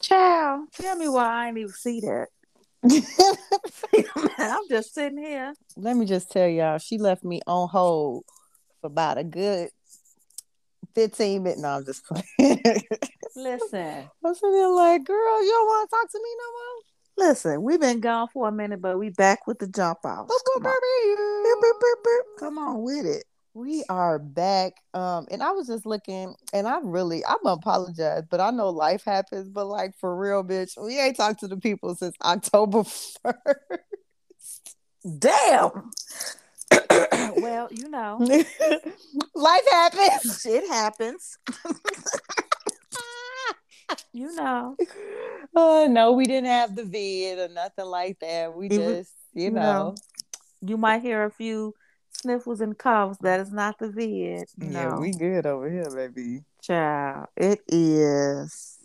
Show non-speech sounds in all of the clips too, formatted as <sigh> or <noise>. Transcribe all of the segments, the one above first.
Child, tell me why I ain't even see that. <laughs> I'm just sitting here. Let me just tell y'all, she left me on hold for about a good 15 minutes. No, I'm just playing. <laughs> Listen, I'm sitting there like, girl, you don't want to talk to me no more? Listen, we've been gone for a minute, but we back with the jump off. Come on. Boop, boop, boop, boop. Come on with it. We are back. Um, and I was just looking, and I really, I'm apologize, but I know life happens, but like for real, bitch, we ain't talked to the people since October <laughs> 1st. Damn. <coughs> well, you know, <laughs> life happens. shit happens. <laughs> you know, <laughs> Oh no, we didn't have the vid or nothing like that. We It just, you you know, know, you might hear a few sniffles and coughs. That is not the vid. yeah, No, we good over here, baby. child. It is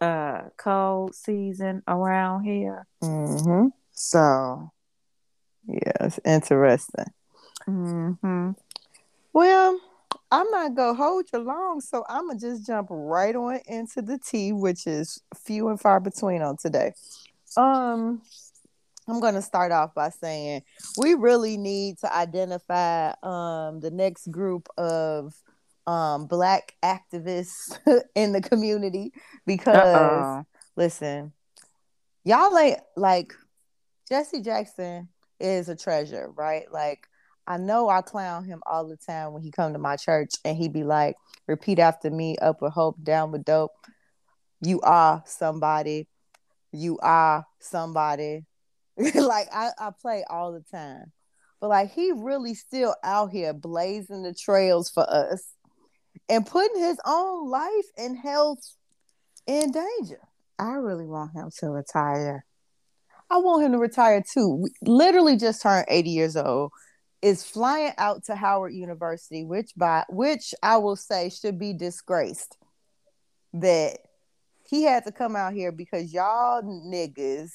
uh cold season around here. Mm-hmm. So Yeah, it's interesting. hmm Well, I'm not gonna hold you long, so I'm gonna just jump right on into the tea, which is few and far between on today. Um, I'm gonna start off by saying we really need to identify um the next group of um black activists <laughs> in the community because uh-oh. listen, y'all ain't like Jesse Jackson is a treasure, right? Like I know I clown him all the time when he come to my church and he be like, repeat after me, up with hope, down with dope. You are somebody. You are somebody. <laughs> like I, I play all the time. But like he really still out here blazing the trails for us and putting his own life and health in danger. I really want him to retire. I want him to retire too. We literally just turned 80 years old. Is flying out to Howard University, which by which I will say should be disgraced. That he had to come out here because y'all niggas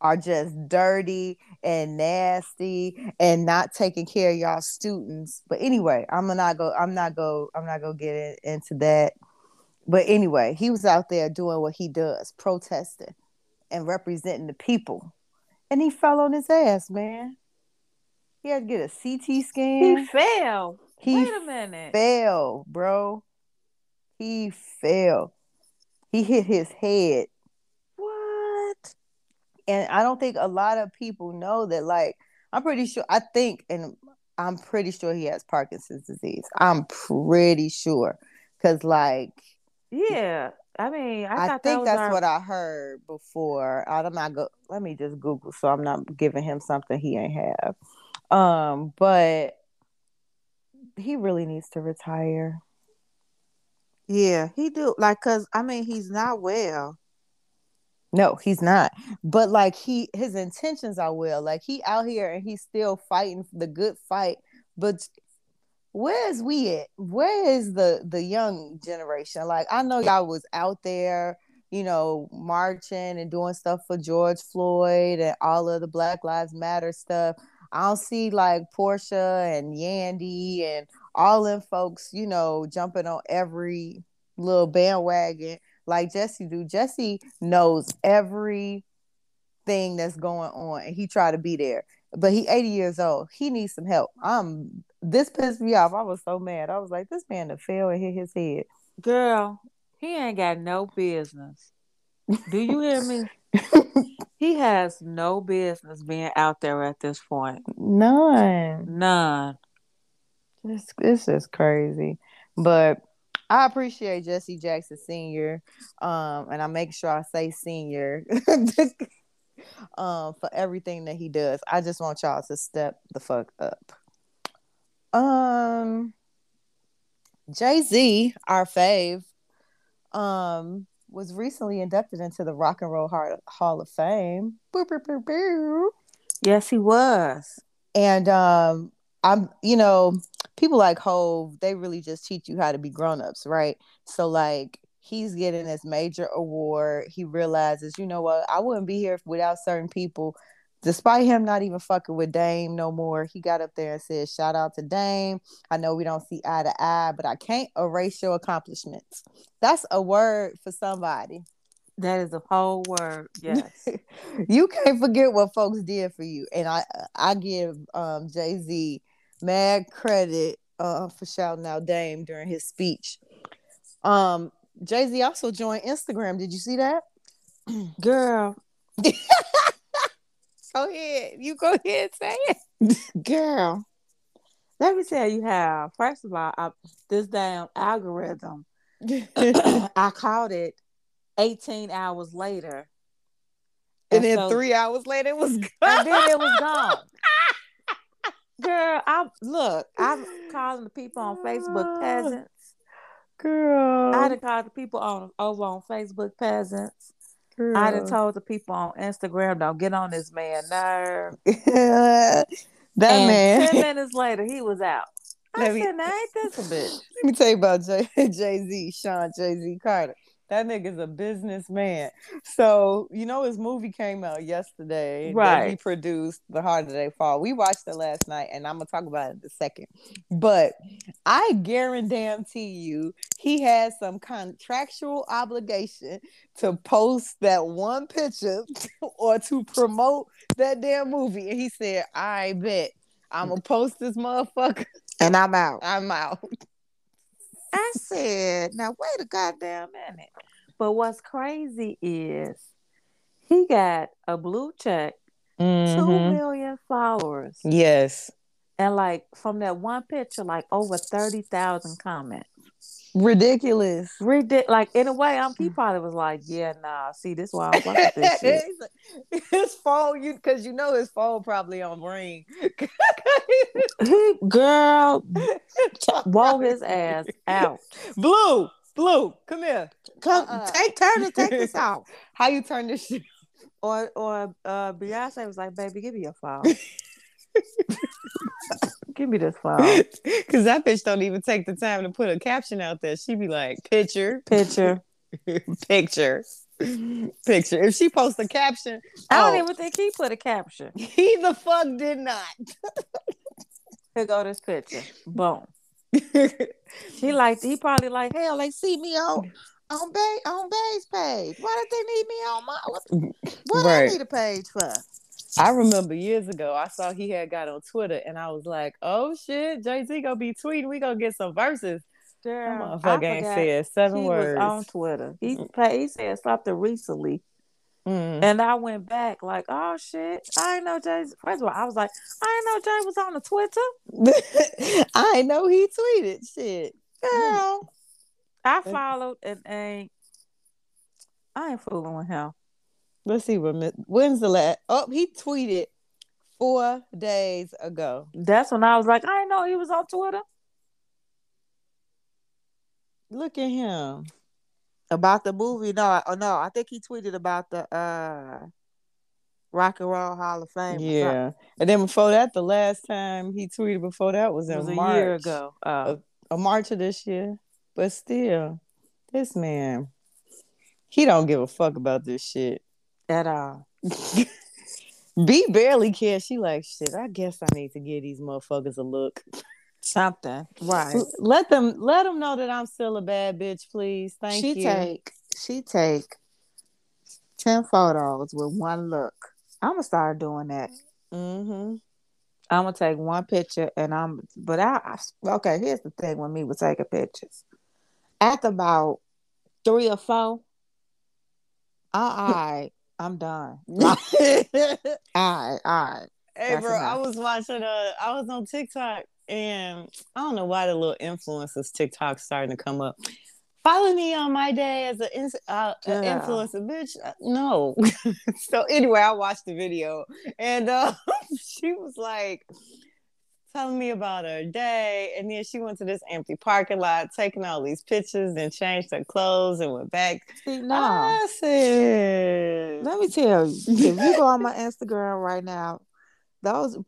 are just dirty and nasty and not taking care of y'all students. But anyway, I'm not go. I'm not go. I'm not gonna get in, into that. But anyway, he was out there doing what he does, protesting and representing the people. And he fell on his ass, man. He had to get a CT scan. He fell. He Wait a minute. fell, bro. He fell. He hit his head. What? And I don't think a lot of people know that, like, I'm pretty sure, I think, and I'm pretty sure he has Parkinson's disease. I'm pretty sure. Because, like, Yeah. I mean, I, I, thought that think was that's our- what I heard before. I'm not go. Let me just Google, so I'm not giving him something he ain't have. Um, but he really needs to retire. Yeah, he do like cuz I mean, he's not well. No, he's not. But like he, his intentions are well. Like he out here and he's still fighting the good fight. But where's we at? Where is the the young generation? Like I know y'all was out there, you know, marching and doing stuff for George Floyd and all of the Black Lives Matter stuff. I don't see like Porsha and Yandy and all them folks, you know, jumping on every little bandwagon like Jesse do. Jesse knows everything that's going on and he try to be there. But he 80 years old. He needs some help. I'm this pissed me off. I was so mad. I was like, this man to fell and hit his head. Girl, he ain't got no business. Do you hear me? <laughs> he has no business being out there at this point. None. None. This it's just crazy. But I appreciate Jesse Jackson Sr. Um, and I make sure I say senior <laughs> um for everything that he does. I just want y'all to step the fuck up. Um Jay-Z, our fave, um, was recently inducted into the Rock and Roll Hall Hall of Fame. Boop, boop, boop, boop. Yes, he was. And um, I'm, you know, people like Hove, they really just teach you how to be grown-ups, right? So like he's getting this major award. He realizes, you know what, I wouldn't be here without certain people despite him not even fucking with Dame no more, he got up there and said, Shout out to Dame. I know we don't see eye to eye, but I can't erase your accomplishments. That's a word for somebody. That is a whole word. Yes. <laughs> you can't forget what folks did for you. And I I give um Jay Z mad credit uh for shouting out Dame during his speech. Um Jay Z also joined Instagram. Did you see that? Girl. <laughs> go ahead. You go ahead say it. <laughs> Girl. Let me tell you how. First of all, I, this damn algorithm, <laughs> I caught it 18 hours later. And, and then so, three hours later, it was gone. And then it was gone. <laughs> Girl, I look, I'm calling the people on Facebook <sighs> peasants. Girl. I done called the people on over on Facebook peasants. Girl. I done told the people on Instagram, don't get on this man nerve. <laughs> that and man. Ten <laughs> minutes later, he was out. I Let said, me, ain't this a bitch? <laughs> Let me tell you about Jay Z, Shawn Jay Z Carter. That nigga's a businessman. So, you know, his movie came out yesterday. Right. he produced The Harder They Fall. We watched it last night and I'm going to talk about it in a second. But I guarantee you, he has some contractual obligation to post that one picture <laughs> or to promote that damn movie. And he said, I bet I'm to post this motherfucker. And I'm out. I'm out. I said, now wait a goddamn minute. But what's crazy is he got a blue check, mm-hmm. two million followers. Yes. And like from that one picture, like over 30,000 comments. Ridiculous. Ridic- like in a way, I'm he probably was like, Yeah, nah, see, this why I want this <laughs> shit. his phone, you because you know his phone probably on ring. he girl <laughs> woe his ass out. Blue, blue, come here. Come uh-uh. take turn to take this <laughs> off. How you turn this shit? Or or uh Beyonce was like, baby, give me your phone. <laughs> Give me this phone. Because that bitch don't even take the time to put a caption out there. She be like, picture, picture, <laughs> picture, picture. If she posts a caption, I don't oh, even think he put a caption. <laughs> He the fuck did not. Here go this picture. Boom. he like he probably like hell. They see me on on Bey on Bey's page. Why did they need me on my what? What right. I need a page for? I remember years ago, I saw he had got on Twitter, and I was like, "Oh shit, Jay Z gonna be tweeting. We gonna get some verses." Damn, motherfucker ain't said seven he words was on Twitter. He he said something recently, mm. and I went back like, "Oh shit, I didn't know Jay." First of all, I was like, "I didn't know Jay was on the Twitter." <laughs> I know he tweeted shit, girl. I followed and ain't. I ain't fooling with him. Let's see when when's the last? Oh, he tweeted four days ago. That's when I was like, I know he was on Twitter. Look at him about the movie. No, oh no, I think he tweeted about the uh Rock and Roll Hall of Fame. Yeah, and then before that, the last time he tweeted before that was in was March, a year ago, a, a March of this year. But still, this man, he don't give a fuck about this shit at all. <laughs> B barely cares. She like shit. I guess I need to give these motherfuckers a look. Something right. Let them let them know that I'm still a bad bitch, please. Thank she you. She take she take ten photos with one look. I'm gonna start doing that. Mm-hmm. I'm gonna take one picture and I'm. But I, I okay. Here's the thing with me with taking pictures. After about three or four, I <laughs> I'm done. <laughs> all right, all right. Hey, That's bro, enough. I was watching. Uh, I was on TikTok, and I don't know why the little influencers TikTok starting to come up. Follow me on my day as an uh, influencer, bitch. Uh, no. <laughs> so anyway, I watched the video, and uh, <laughs> she was like, telling me about her day. And then she went to this empty parking lot, taking all these pictures and changed her clothes and went back. See, no. I said, let me tell you, <laughs> if you go on my Instagram right now, those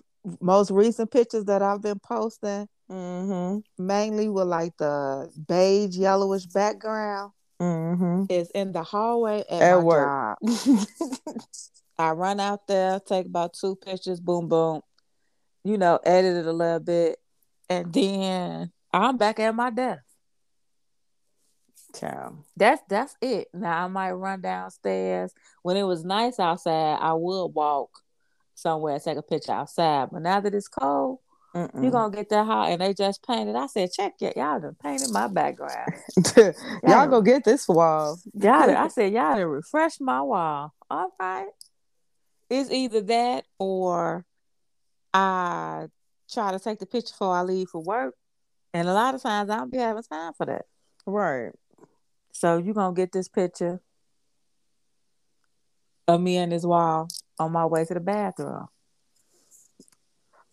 most recent pictures that I've been posting, mm-hmm. mainly with like the beige, yellowish background, mm-hmm. is in the hallway at, at work. <laughs> I run out there, take about two pictures, boom, boom, you know, edit it a little bit, and then I'm back at my desk. Child. That's that's it. Now I might run downstairs. When it was nice outside, I would walk somewhere and take a picture outside. But now that it's cold, Mm-mm. you gonna get that hot and they just painted. I said, check it, y'all done painted my background. <laughs> y'all Y'all- go get this wall. Y'all, done- I <laughs> said, y'all done refresh my wall. All right. It's either that or I try to take the picture before I leave for work. And a lot of times I don't be having time for that. Right. So you gonna get this picture of me and this wall on my way to the bathroom.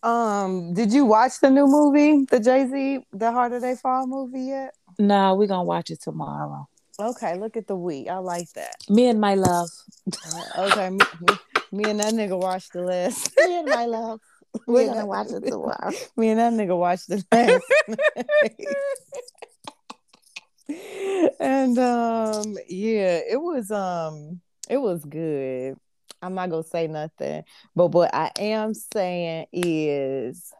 Um, did you watch the new movie, the Jay Z, the Harder They Fall movie yet? No, we gonna watch it tomorrow. Okay, look at the week. I like that. Me and my love. Uh, okay, me, me, me and that nigga watched the last. <laughs> Me and my love. Me We're and gonna that- watch it tomorrow. <laughs> Me and that nigga watched the last. <laughs> and um, yeah, it was um, it was good. I'm not gonna say nothing, but what I am saying is,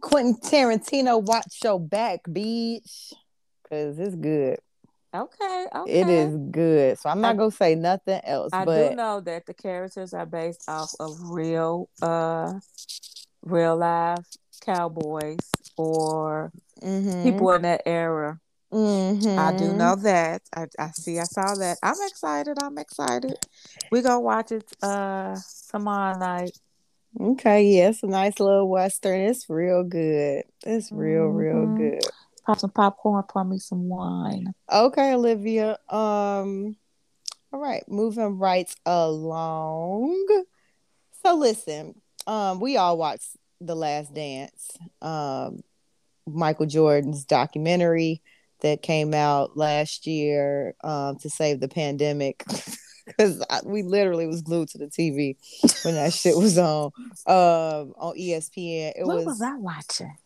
Quentin Tarantino, watch your back, bitch, because it's good. Okay, okay. It is good. So I'm not I- gonna say nothing else. I but do know that the characters are based off of real, uh, real life cowboys or Mhm. people in that era. Mhm. I do know that. I, I see. I saw that. I'm excited. I'm excited. We gonna watch it uh tomorrow night. Okay, yeah, it's a nice little western. It's real good. It's real, real Mhm. good. Pop some popcorn. Pour me some wine. Okay, Olivia. Um, all right, moving right along. So listen, um, we all watched The Last Dance, um, Michael Jordan's documentary that came out last year um, to save the pandemic. <laughs> Because we literally was glued to the TV when that shit was on um, on ESPN. It what was, was I watching?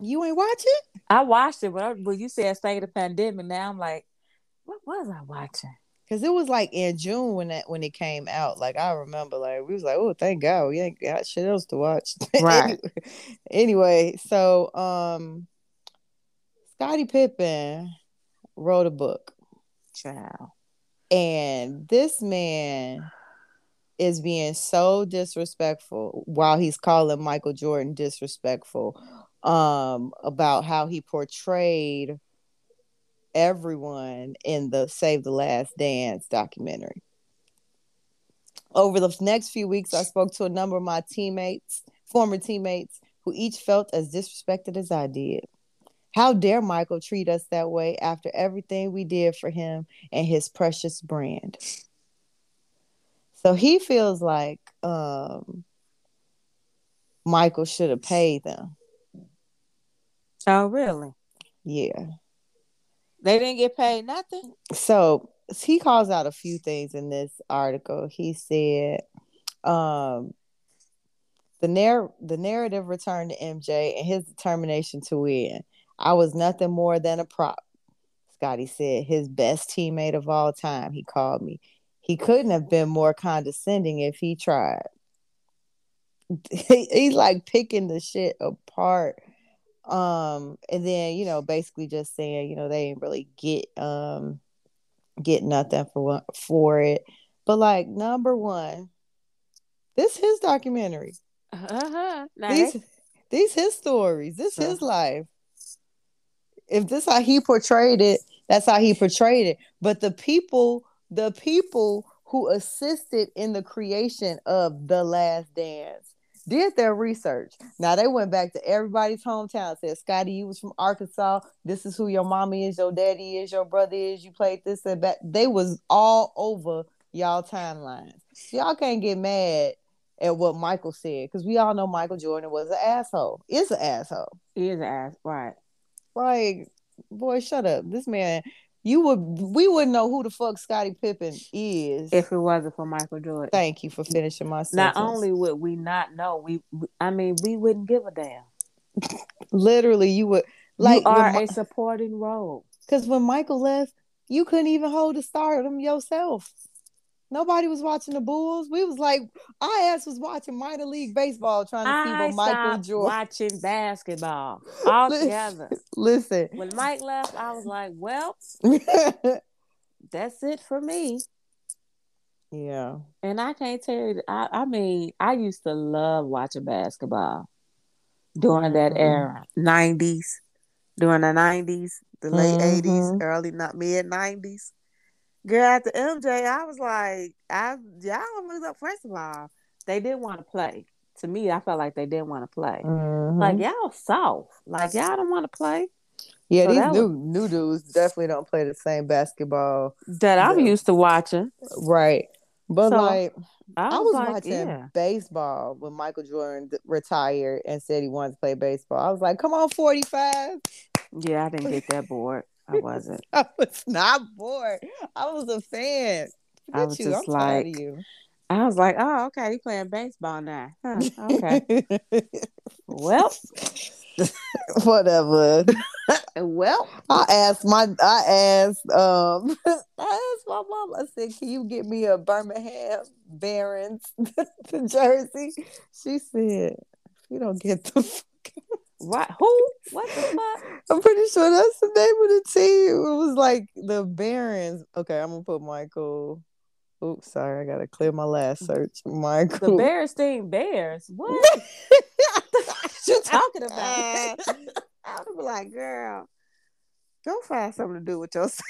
you ain't watch it? I watched it, but I, when you said stay the pandemic, now I'm like, what was I watching? Cause it was like in June when that when it came out. Like I remember, like we was like, oh, thank God, we ain't got shit else to watch. <laughs> Right. anyway, so um, Scottie Pippen wrote a book, Child. and this man is being so disrespectful while he's calling Michael Jordan disrespectful um about how he portrayed everyone in the Save the Last Dance documentary. Over the next few weeks, I spoke to a number of my teammates, former teammates, who each felt as disrespected as I did. How dare Michael treat us that way after everything we did for him and his precious brand? So he feels like um, Michael should have paid them. Oh, really? Yeah. They didn't get paid nothing. so he calls out a few things in this article. He said, um, the narr- the narrative returned to MJ and his determination to win. I was nothing more than a prop. Scottie said, his best teammate of all time. He called me. He couldn't have been more condescending if he tried. <laughs> He's like picking the shit apart um and then you know basically just saying you know they didn't really get um get nothing for for it. But like number one this his documentary. Uh-huh. Now, these these his stories this So- his life. If this how he portrayed it that's how he portrayed it. But the people the people who assisted in the creation of the last dance did their research now they went back to everybody's hometown said scotty you was from arkansas this is who your mommy is your daddy is your brother is you played this and that they was all over y'all timelines y'all can't get mad at what michael said because we all know michael jordan was an asshole is an asshole he is an ass. Right. like, boy, shut up. This man, you would we wouldn't know who the fuck Scottie Pippen is. If it wasn't for Michael Jordan. Thank you for finishing my sentence. Not only would we not know, we, I mean, we wouldn't give a damn. <laughs> literally, you would like you are a supporting role. because when Michael left, you couldn't even hold the stardom yourself. Nobody was watching the Bulls. We was like, our ass was watching minor league baseball, trying to see I what Michael Jordan. watching <laughs> basketball all together. Listen, when Mike left, I was like, well, <laughs> that's it for me. yeah, And I can't tell you, I, I mean, I used to love watching basketball during that Mhm. era, nineties, during the nineties, the late eighties, Mhm. early not mid nineties. Girl, after MJ, I was like, I y'all was up. First of all, they didn't want to play. To me, I felt like they didn't want to play. Mhm. Like y'all soft. Like y'all don't want to play. yeah. so these new new dudes definitely don't play the same basketball, That I'm Yeah. used to watching. right? But So, like, I was, I was like, watching yeah. baseball when Michael Jordan d- retired and said he wanted to play baseball. I was like, come on, 45. Yeah, I didn't get that bored. I wasn't. <laughs> I was not bored. I was a fan. I was you. just I'm like, you. I was like, oh, okay, he playing baseball now. Huh, okay. <laughs> well, <laughs> Whatever. well, I asked my I asked um I asked my mom, I said, Can you get me a Birmingham Barons jersey? She said, You don't get the what? Who? What the fuck? I'm pretty sure that's the name of the team. It was like the Barons. Okay, I'm gonna put Michael. Oops, sorry, I gotta clear my last search. Michael. The. Bearstein Bears. What? what you talking about? Uh, <laughs> I would be like, girl, go find something to do with yourself.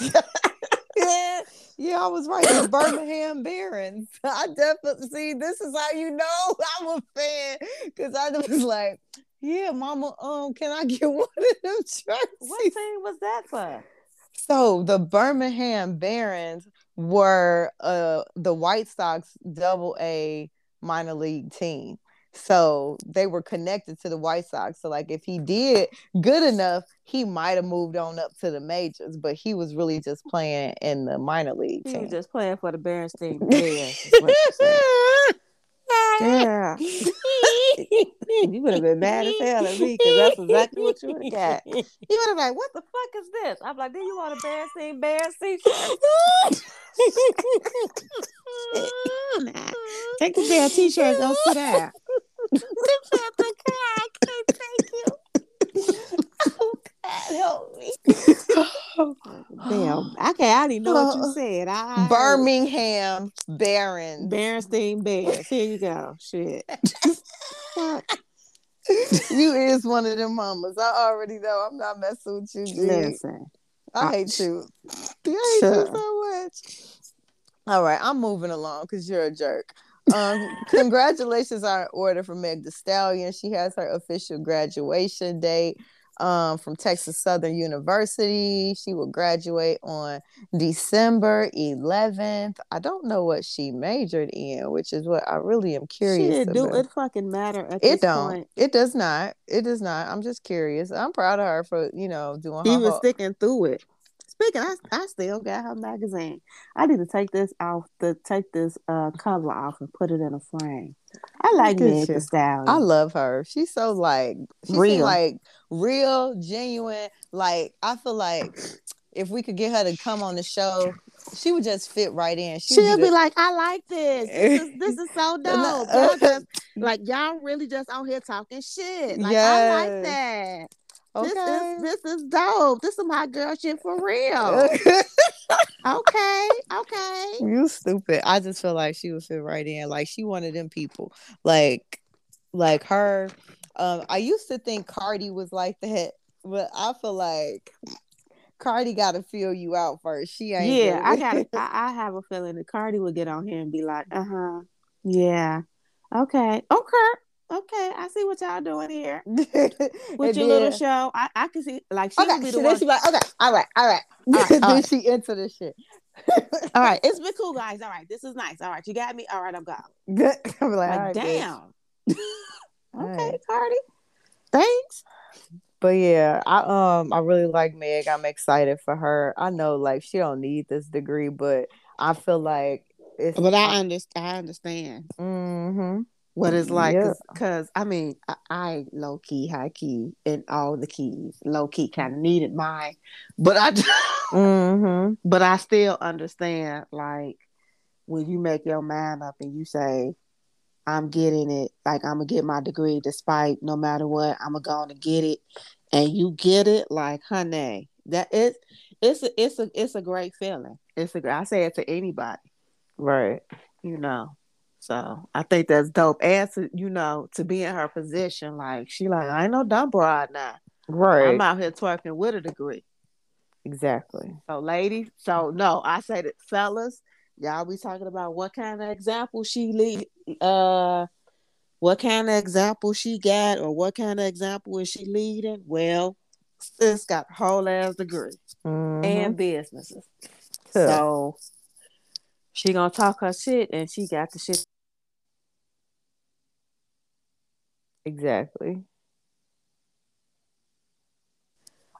yeah, <laughs> <laughs> yeah, I was right. The Birmingham Barons. I definitely see. This is how you know I'm a fan because I was like, "Yeah, Mama, um, can I get <laughs> one of them jerseys?" what team was that for? So the Birmingham Barons were uh the White Sox double A minor league team. So they were connected to the White Sox. So like if he did good enough, he might have moved on up to the majors, but he was really just playing in the minor league He team. was just playing for the Barons team. <laughs> is what <laughs> you said. Girl, you would have been mad as hell at me because that's exactly what you would have got. You would have like, what the fuck is this? I'm like, do you want a Bearstein Bears t-shirt? Nah. Take the damn t-shirts, don't sit down. <laughs> Help me. <laughs> Damn, <gasps> I can't. I didn't know what you said. I, Birmingham Barons. Berenstein Bears. Here you go. Shit. <laughs> You is one of them mamas. I already know. I'm not messing with you, G. Listen. I I- hate you. <laughs> I hate Sure. you so much. All right, I'm moving along because you're a jerk. Um, congratulations are in order for Meg The Stallion. She has her official graduation date um, from Texas Southern University. She will graduate on December 11th. I don't know what she majored in, which is what I really am curious Shit, do about. it fucking matter at It this don't. point? It does not. It does not. I'm just curious. I'm proud of her for you know doing her. He was whole- sticking through it. Speaking, I, I still got her magazine. I need to take this off, the take this uh cover off and put it in a frame. I like Meg you. the Stallion. I love her. She's so like she seem Real. like real, genuine. Like I feel like if we could get her to come on the show, she would just fit right in. She She'll would be like, I like this. This is <laughs> this is so <laughs> dope. Y'all just <laughs> like y'all really just out here talking shit. Like I like that. Okay. This is this is dope. This is my girl shit for real. <laughs> okay, okay. you stupid. I just feel like she would fit right in. Like she one of them people. Like like her. Um, I used to think Cardi was like that, but I feel like Cardi got to feel you out first. She ain't. Yeah, I got. I, I <laughs> have a feeling that Cardi would get on here and be like, "Uh huh, yeah, okay, okay, okay. I see what y'all doing here <laughs> with And your little show. I, I can see like she Okay, be the then one. she like, okay, all right, all right. All right, <laughs> then all right. she into the shit. All right, <laughs> it's been cool, guys. All right, this is nice. All right, you got me. All right, I'm gone. I'm like, Like, all right, bitch. damn. okay, Right. Cardi. Thanks. But yeah, I um I really like Meg. I'm excited for her. I know like she don't need this degree, but I feel like it's But I understand. I understand mm-hmm. What it's like Yeah. because I mean I, I low key, high key, and all the keys low key kind of needed mine, but I Mm-hmm. <laughs> but I still understand like when you make your mind up and you say, I'm getting it, like I'm gonna get my degree despite no matter what, I'm gonna to get it, and you get it, like honey, that is it's a it's a it's a great feeling. It's a I say it to anybody, right? You know, so I think that's dope. And to you know to be in her position, like she like I ain't no dumb broad now, right? I'm out here twerking with a degree. Exactly. So, ladies, so no, I say that fellas, y'all be talking about what kind of example she lead, uh, what kind of example she got, or what kind of example is she leading? Well, sis got whole ass degree mm-hmm. and businesses. Huh. So she gonna talk her shit, and she got the shit. Exactly.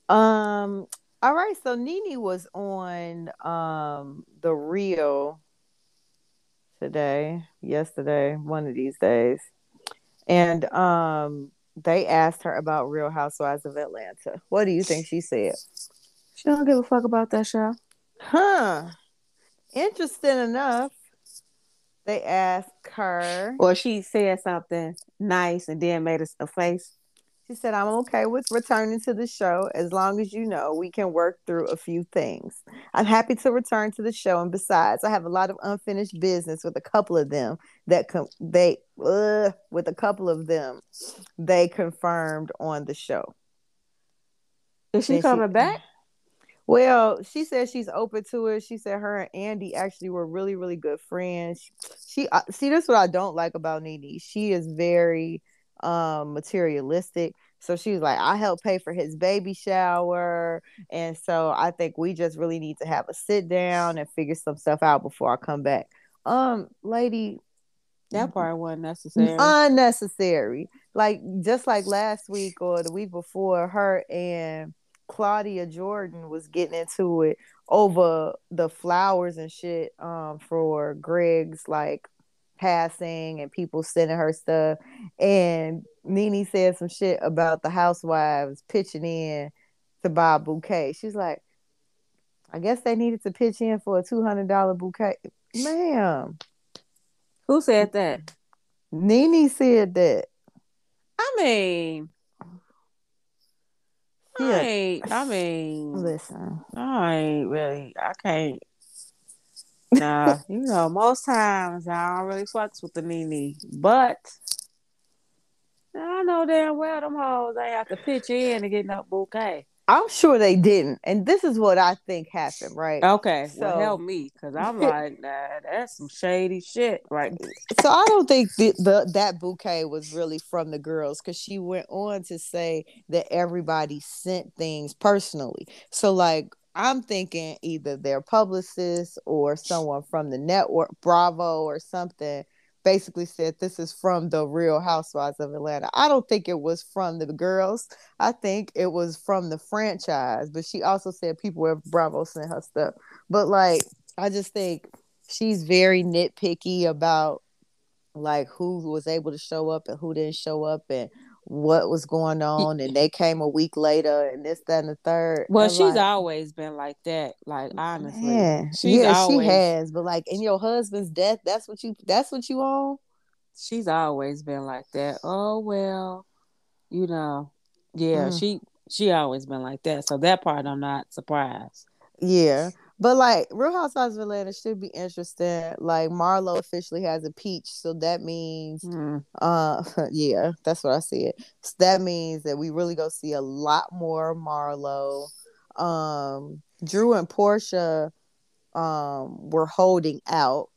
Um, all right, so Nene was on um the Real today, yesterday, one of these days. And um they asked her about Real Housewives of Atlanta. What do you think she said? She don't give a fuck about that show. Huh. Interesting enough. They asked her. Or she said something nice and then made a, a face. She said, I'm okay with returning to the show as long as you know we can work through a few things. I'm happy to return to the show. And besides, I have a lot of unfinished business with a couple of them that com- they, uh, with a couple of them, they confirmed on the show. Is she and coming she, back? Well, she said she's open to it. She said her and Andy actually were really, really good friends. She, she uh, see, this what I don't like about Nene. She is very um materialistic so she was like i help pay for his baby shower and so i think we just really need to have a sit down and figure some stuff out before i come back um lady that part wasn't necessary unnecessary like just like last week or the week before her and claudia jordan was getting into it over the flowers and shit um for greg's like passing and people sending her stuff. And Nene said some shit about the housewives pitching in to buy a bouquet. She's like, I guess they needed to pitch in for a two hundred dollar bouquet. Ma'am. Who said that? Nene said that. I mean, yeah. I, <laughs> mean, listen, I ain't really, I can't nah, you know, most times I don't really fucks with the Nene, but I know damn well them hoes they have to pitch in to get no bouquet. I'm sure they didn't, and this is what I think happened, right? Okay, so well, help me, cause <laughs> I'm like, nah, that's some shady shit, right? Mm, so I don't think the, the that bouquet was really from the girls, cause she went on to say that everybody sent things personally. So like I'm thinking either their publicist or someone from the network, Bravo or something, basically said this is from the Real Housewives of Atlanta. I don't think it was from the girls. I think it was from the franchise. But she also said people at Bravo sent her stuff. But like, I just think she's very nitpicky about like who was able to show up and who didn't show up and what was going on and they came a week later and this that and the third well she's like, always been like that like honestly. man, yeah always, she has but like in your husband's death that's what you that's what you own? She's always been like that. Oh well you know. Yeah mm. she she always been like that so that part i'm not surprised. Yeah but like Real Housewives of Atlanta should be interesting. Like Marlo officially has a peach, so that means, mm. uh, <laughs> yeah, that's what I see it. So that means that we really go see a lot more Marlo. Um, Drew and Porsha, um, were holding out,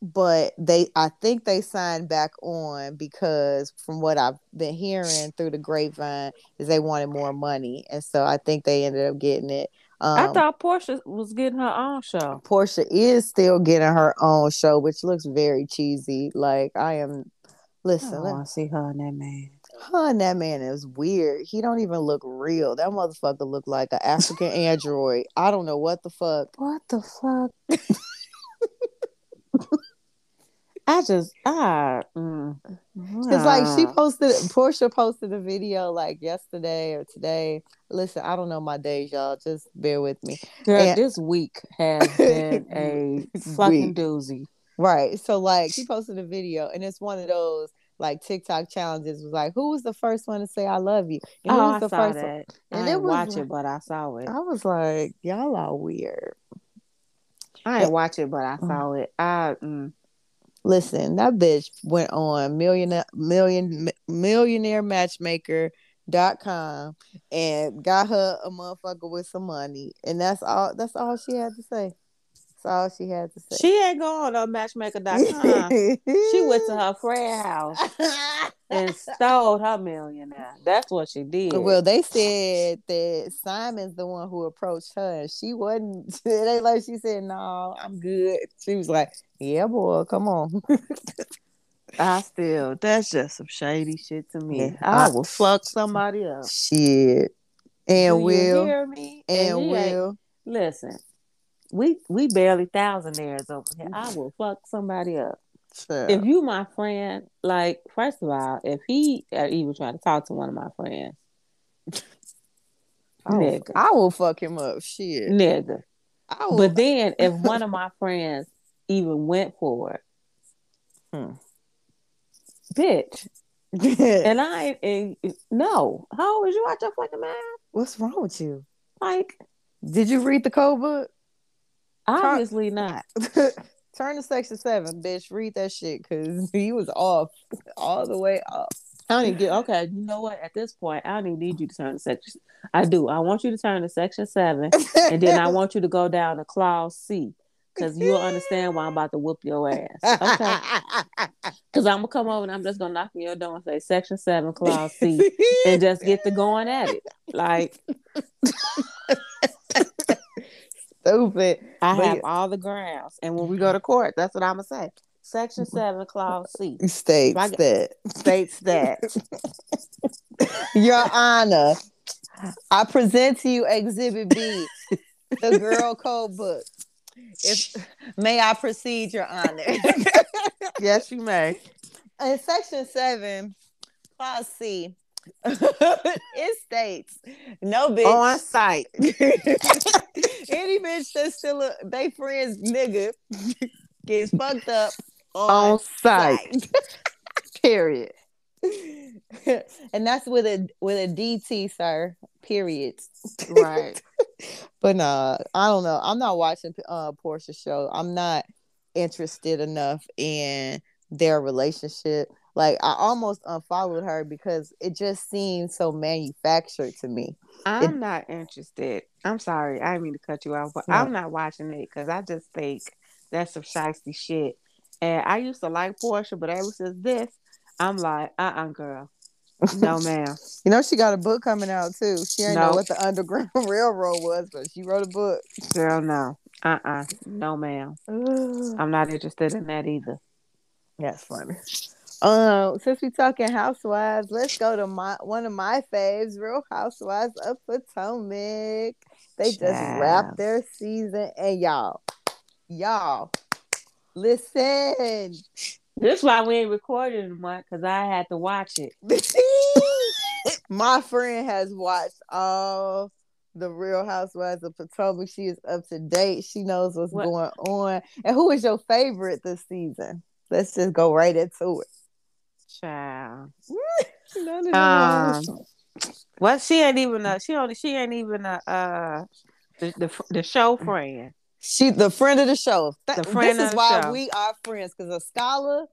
but they, I think they signed back on because from what I've been hearing through the grapevine, is they wanted more money, and so I think they ended up getting it. Um, I thought Porsha was getting her own show. Porsha is still getting her own show, which looks very cheesy. Like I am. Listen, I want to see her and that man. Her and that man is weird. He don't even look real. That motherfucker look like an African <laughs> android. I don't know what the fuck. What the fuck? <laughs> I just ah, mm, Cause like she posted, Porsha posted a video like yesterday or today. Listen, I don't know my days, y'all. Just bear with me. girl, and- this week has <laughs> been a fucking Week. doozy. Right. So like she posted a video and it's one of those like TikTok challenges was like, who was the first one to say I love you? And who Oh, was I the saw first that. one? I And it didn't was watch it, but I saw it. I was like, y'all are weird. I didn't watch it, but I Mm. saw it. I mm, Listen, that bitch went on millionaire million millionaire matchmaker.com and got her a motherfucker with some money. And that's all that's all she had to say. That's all she had to say. she ain't going on matchmaker.com. she went to her friend house <laughs> and stole her millionaire. That's what she did. Well, they said that Simon's the one who approached her, and she wasn't. <laughs> It ain't like she said, "No, I'm good." She was like, "Yeah, boy, come on." <laughs> I still, that's just some shady shit to me. Yeah, I, I- will fuck somebody up. Shit, and Do you will, hear me? and ain't- will. listen. We we barely thousandaires over here. I will fuck somebody up. Child. If you my friend, like first of all, if he uh, even try to talk to one of my friends, I will, nigga. I will fuck him up. Shit. nigga. I will, But then if one of my friends even went for it, Hmm. bitch, and I and, no, how old is you out your fucking mind? what's wrong with you? Like Did you read the code book? obviously not. <laughs> Turn to section seven, bitch. Read that shit because he <laughs> was off all the way up. I don't even get okay. You know what? At this point, I don't even need you to turn to section. I do. I want you to turn to section seven, and then I <laughs> want you to go down to clause C, because you'll understand why I'm about to whoop your ass. Okay. <laughs> Because I'm gonna come over and I'm just gonna knock on your door and say section seven, clause C, <laughs> and just get to going at it. Like <laughs> stupid. I But have yeah. all the grounds, and when we go to court, that's what I'm gonna say. Section mm-hmm. seven, clause C States get- that, states that Your Honor, I present to you Exhibit B, the Girl Code Book. If <laughs> may I proceed, Your Honor? <laughs> yes, you may. In Section Seven, Clause C, <laughs> it states no bitch On site. Any bitch that's still a they friends nigga gets fucked up on, On site. site. Period. <laughs> and that's with a with a DT, sir. Period. Right. <laughs> But nah, I don't know. I'm not watching uh Porsha's show. I'm not interested enough in their relationship. Like I almost unfollowed her because it just seemed so manufactured to me. I'm not interested. I'm sorry. I didn't mean to cut you off, but No. I'm not watching it because I just think that's some shiesty shit. And I used to like Portia, but ever since this, I'm like, uh uh girl. No, <laughs> ma'am. You know, she got a book coming out too. She ain't know what the Underground <laughs> Railroad was, but she wrote a book. Girl, no. Uh uh No, ma'am. <sighs> I'm not interested in that either. That's funny. Um, since we talking housewives, let's go to my one of my faves, Real Housewives of Potomac. They just Child. wrapped their season, and y'all, y'all, listen. This why we ain't recording one because I had to watch it. <laughs> my friend has watched all the Real Housewives of Potomac. She is up to date. She knows what's What- going on. And who is your favorite this season? Let's just go right into it. Child. <laughs> Um. Well, she ain't even a she only she ain't even a uh the the, the show friend. She the friend of the show. Th- The friend this is why show. we are friends because Askale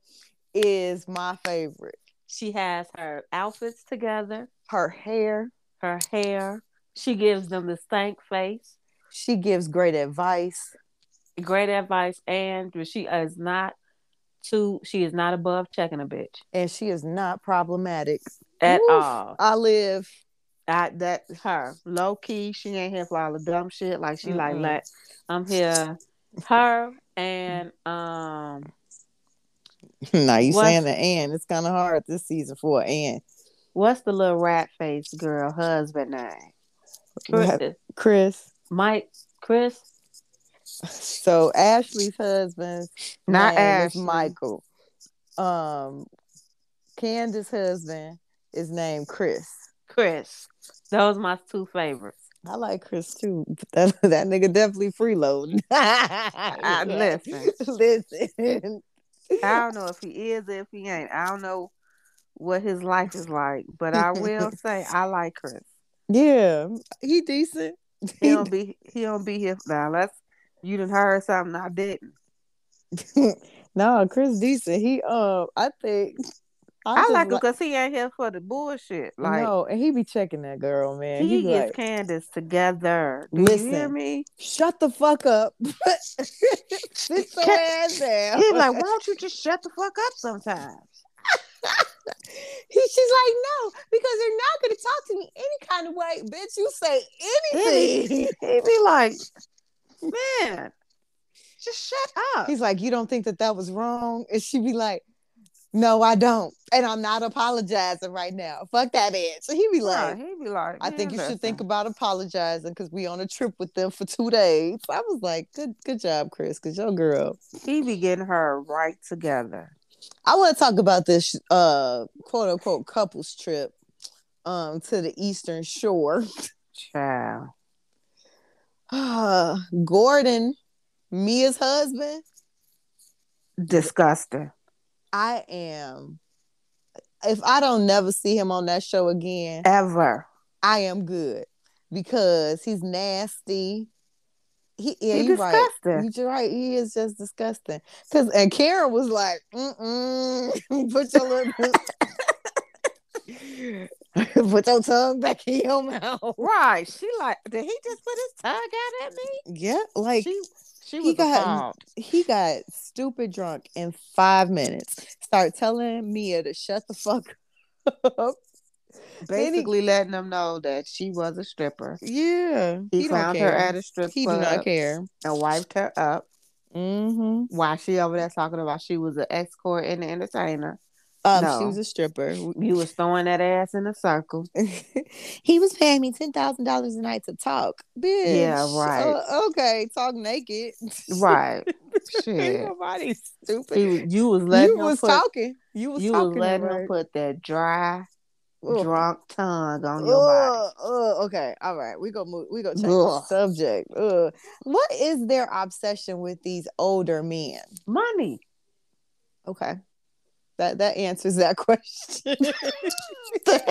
is my favorite. She has her outfits together, Her hair, her hair. She gives them the stank face. she gives great advice. Great advice, and she is not too. She is not above checking a bitch And she is not problematic at Woof. all. I live. I that her low key. She ain't here for all the dumb shit. Like she like Mm-mm. let I'm here. Her and um <laughs> now you saying the and it's kind of hard this season for an and. what's the little rat face girl husband name? Chris, Chris. Mike Chris. <laughs> So Ashley's husband Not name is Ashley. Michael. Um, Candiace's husband is named Chris. Chris. Those my two favorites. I like Chris too. That, <laughs> that nigga definitely freeloading. <laughs> I, listen, Listen. I don't know if he is or if he ain't. I don't know what his life is like, but I will <laughs> say I like Chris. Yeah, he decent. He don't be he don't be here now. Unless you done heard something I didn't. no, Chris decent. He um, I think I, like him because he ain't here for the bullshit. Like no, and he be checking that girl, man. he gets like, Candiace together. Do you hear me? shut the fuck up. <laughs> Sit your ass down. He's like, <laughs> why don't you just shut the fuck up sometimes? <laughs> He, she's like, no, because they're not going to talk to me any kind of way. Bitch, you say anything. He be like, man, just shut up. He's like, you don't think that that was wrong? And she be like, no, I don't. And I'm not apologizing right now. Fuck that bitch. So he be like, Right, he be like, I think you should think about apologizing because we on a trip with them for two days. I was like, good, good job, Chris, because your girl. he be getting her right together. I want to talk about this uh quote unquote couples trip um to the Eastern Shore. <laughs> Child. <sighs> Gordon, Mia's husband, Disgusting. I am. If I don't never see him on that show again, Ever. I am good because he's nasty. He, yeah, He you're right. disgusting. You're right. He is just disgusting. Cause and Karen was like, mm <laughs> put your little, <laughs> put your tongue back in your mouth. Right. She like, did he just put his tongue out at me? Yeah, like she she he got- appalled. he got stupid drunk in five minutes. Start telling Mia to shut the fuck up. Then he- Basically letting them know that she was a stripper. Yeah, He, don't found her at a strip He do not care. and wiped her up Mm-hmm. while she over there talking about she was an escort and an entertainer. Um, No. she was a stripper. You was throwing that ass in a circle. <laughs> he was paying me ten thousand dollars a night to talk. Bitch. Yeah, right. Uh, okay, talk naked. Right. <laughs> Shit. nobody stupid. He, you was letting you him was put, talking. You was you was letting him put that dry, Ugh. drunk tongue on your body. Ugh, ugh, okay, all right. We go move. We go change the subject. Ugh. What is their obsession with these older men? Money. Okay, that that answers that <laughs> question. <laughs> The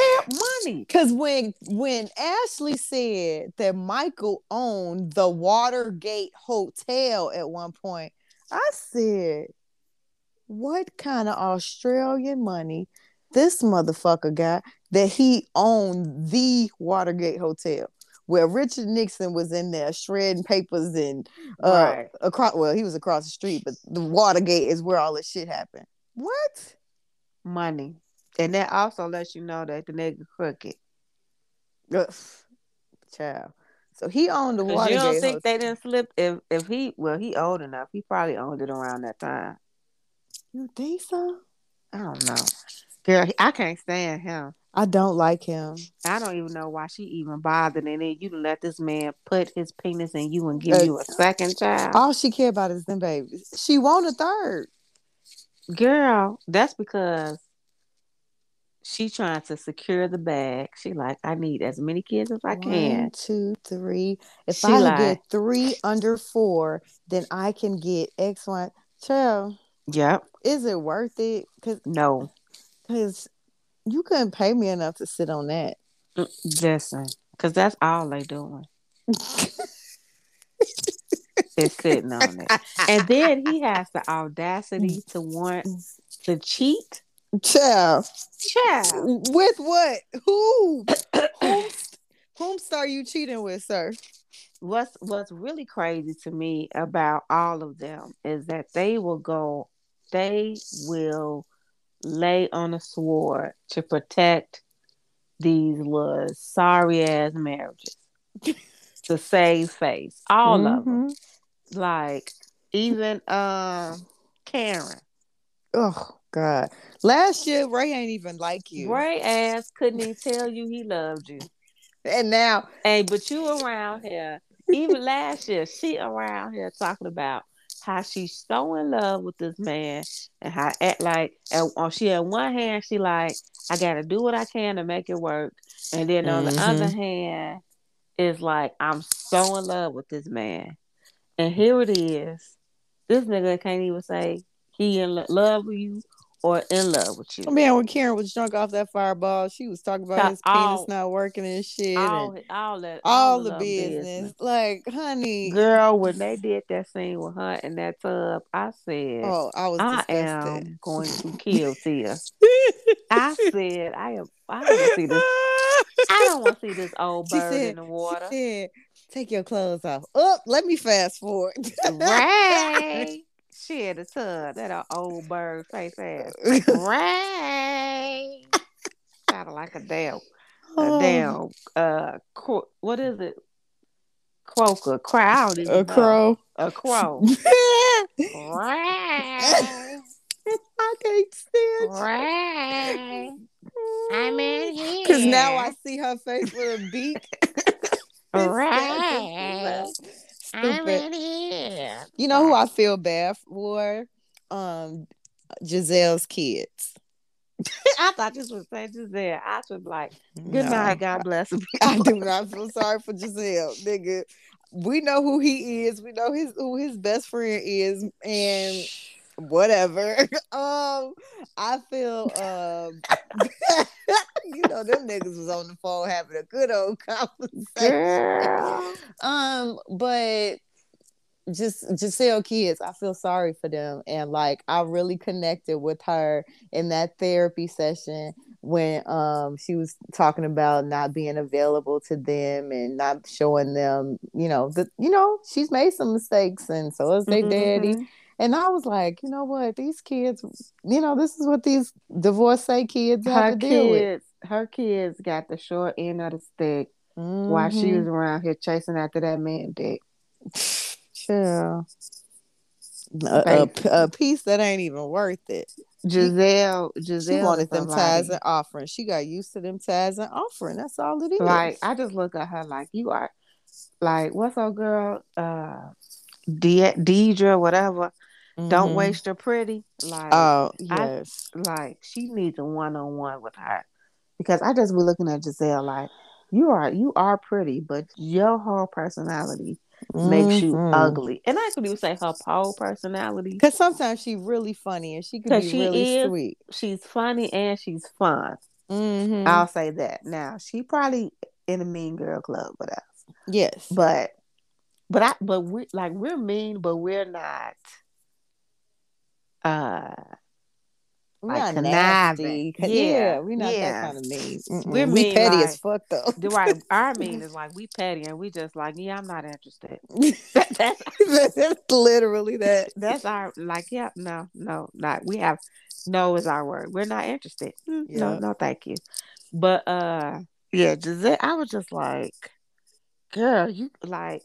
money. Because when when Ashley said that Michael owned the Watergate Hotel at one point, I said, "What kind of Australian money this motherfucker got that he owned the Watergate Hotel?" Where Richard Nixon was in there shredding papers and uh Right. across well, he was across the street, but the Watergate is where all this shit happened. What? Money. And that also lets you know that the nigga crooked. Ugh. Child. So he owned the Watergate you don't think Hotel. they didn't slip if if he well he old enough. He probably owned it around that time. You think so? I don't know. Girl, I can't stand him. I don't like him. I don't even know why she even bothered. And then you let this man put his penis in you and give Uh, you a second child. All she care about is them babies. She want a third. Girl, that's because she trying to secure the bag. She like, I need as many kids as I can. One, two, three. If She I lied. get three under four, then I can get X one. Child, Yep. is it worth it? Cause No. Cause, you couldn't pay me enough to sit on that. Mm, Listen, because that's all they doing <laughs> is sitting on it. And then he has the audacity mm. to want to cheat. Child, Child. with what? Who? <coughs> whom, whom are you cheating with, sir? What's what's really crazy to me about all of them is that they will go, they will lay on a sword to protect these little sorry ass marriages <laughs> to save face. All of them. Mm-hmm. Like even um Karen. Oh God! Last year, Ray ain't even like you, Ray ass couldn't even tell you he loved you. and now Hey, but you around here. Even last year, she around here talking about how she's so in love with this man and how act like and on she on one hand she like I gotta do what I can to make it work, and then on Mm-hmm. the other hand is like I'm so in love with this man, and here it is, this nigga can't even say he in lo- love with you or in love with you. Man, when Karen was drunk off that fireball, she was talking about his penis not working and shit, all, and all that, all the love business. Like, honey, Girl, when they did that scene with her in that tub, I said, oh, I was I disgusted. am going to <laughs> kill Tia. I said, I am. I don't want to see this. I don't want to see this old bird said- in the water. She said, "Take your clothes off." Oh, let me fast forward. Ray, she had a tub. That old bird face ass. <laughs> Ray, sounded like a damn, a Oh, damn. Uh, qu- what is it? Croaker, crow. I don't even a know. crow. A crow. Ray. <laughs> I can't stand. Ray. I'm in <laughs> here. Because now I see her face with a beak. I'm Stupid. in here. You know who I feel bad for? Um, Gizelle's kids. I thought this was saying Gizelle. I was like, good No. night, God bless him. <laughs> I do not feel sorry for Gizelle, nigga. We know who he is. We know his who his best friend is, and whatever. <laughs> Um, I feel um, <laughs> you know, them niggas was on the phone having a good old <laughs> conversation. Um, but just Gizelle kids, I feel sorry for them. And like I really connected with her in that therapy session when um she was talking about not being available to them and not showing them, you know, the you know, she's made some mistakes and so is their daddy. And I was like, you know what, these kids, you know, this is what these divorcee kids have Her to deal with. kids, her kids got the short end of the stick while she Mhm. was around here chasing after that man dick. Chill. A, a, a piece that ain't even worth it. Gizelle, Gizelle, She wanted them somebody- ties and offering. She got used to them ties and offering. That's all it is. Like I just look at her like you are, like what's up, girl, uh, De- Deidre, whatever. Don't Mhm. waste her pretty. Like, Oh I- yes. like she needs a one on one with her because I just be looking at Gizelle like you are you are pretty, but your whole personality makes you Mhm. ugly. And I could even say her whole personality. Cause sometimes she's really funny and she could be she really is. sweet. She's funny and she's fun. Mhm. I'll say that. Now she probably in a mean girl club with us. yes. But but I but we like we're mean, but we're not uh we're like not conniving. nasty. Yeah, Yeah, we're not yeah. that kind of mean. Mm-mm. We're we mean, petty like- as fuck though. right our <laughs> mean is like we petty and we just like, yeah, I'm not interested. that's <laughs> <laughs> That's literally that. that's our like, yeah, no, no, not we have no is our word. We're not interested. Mm, No, no, thank you. But uh yeah, Gizelle, I was just like, girl, you like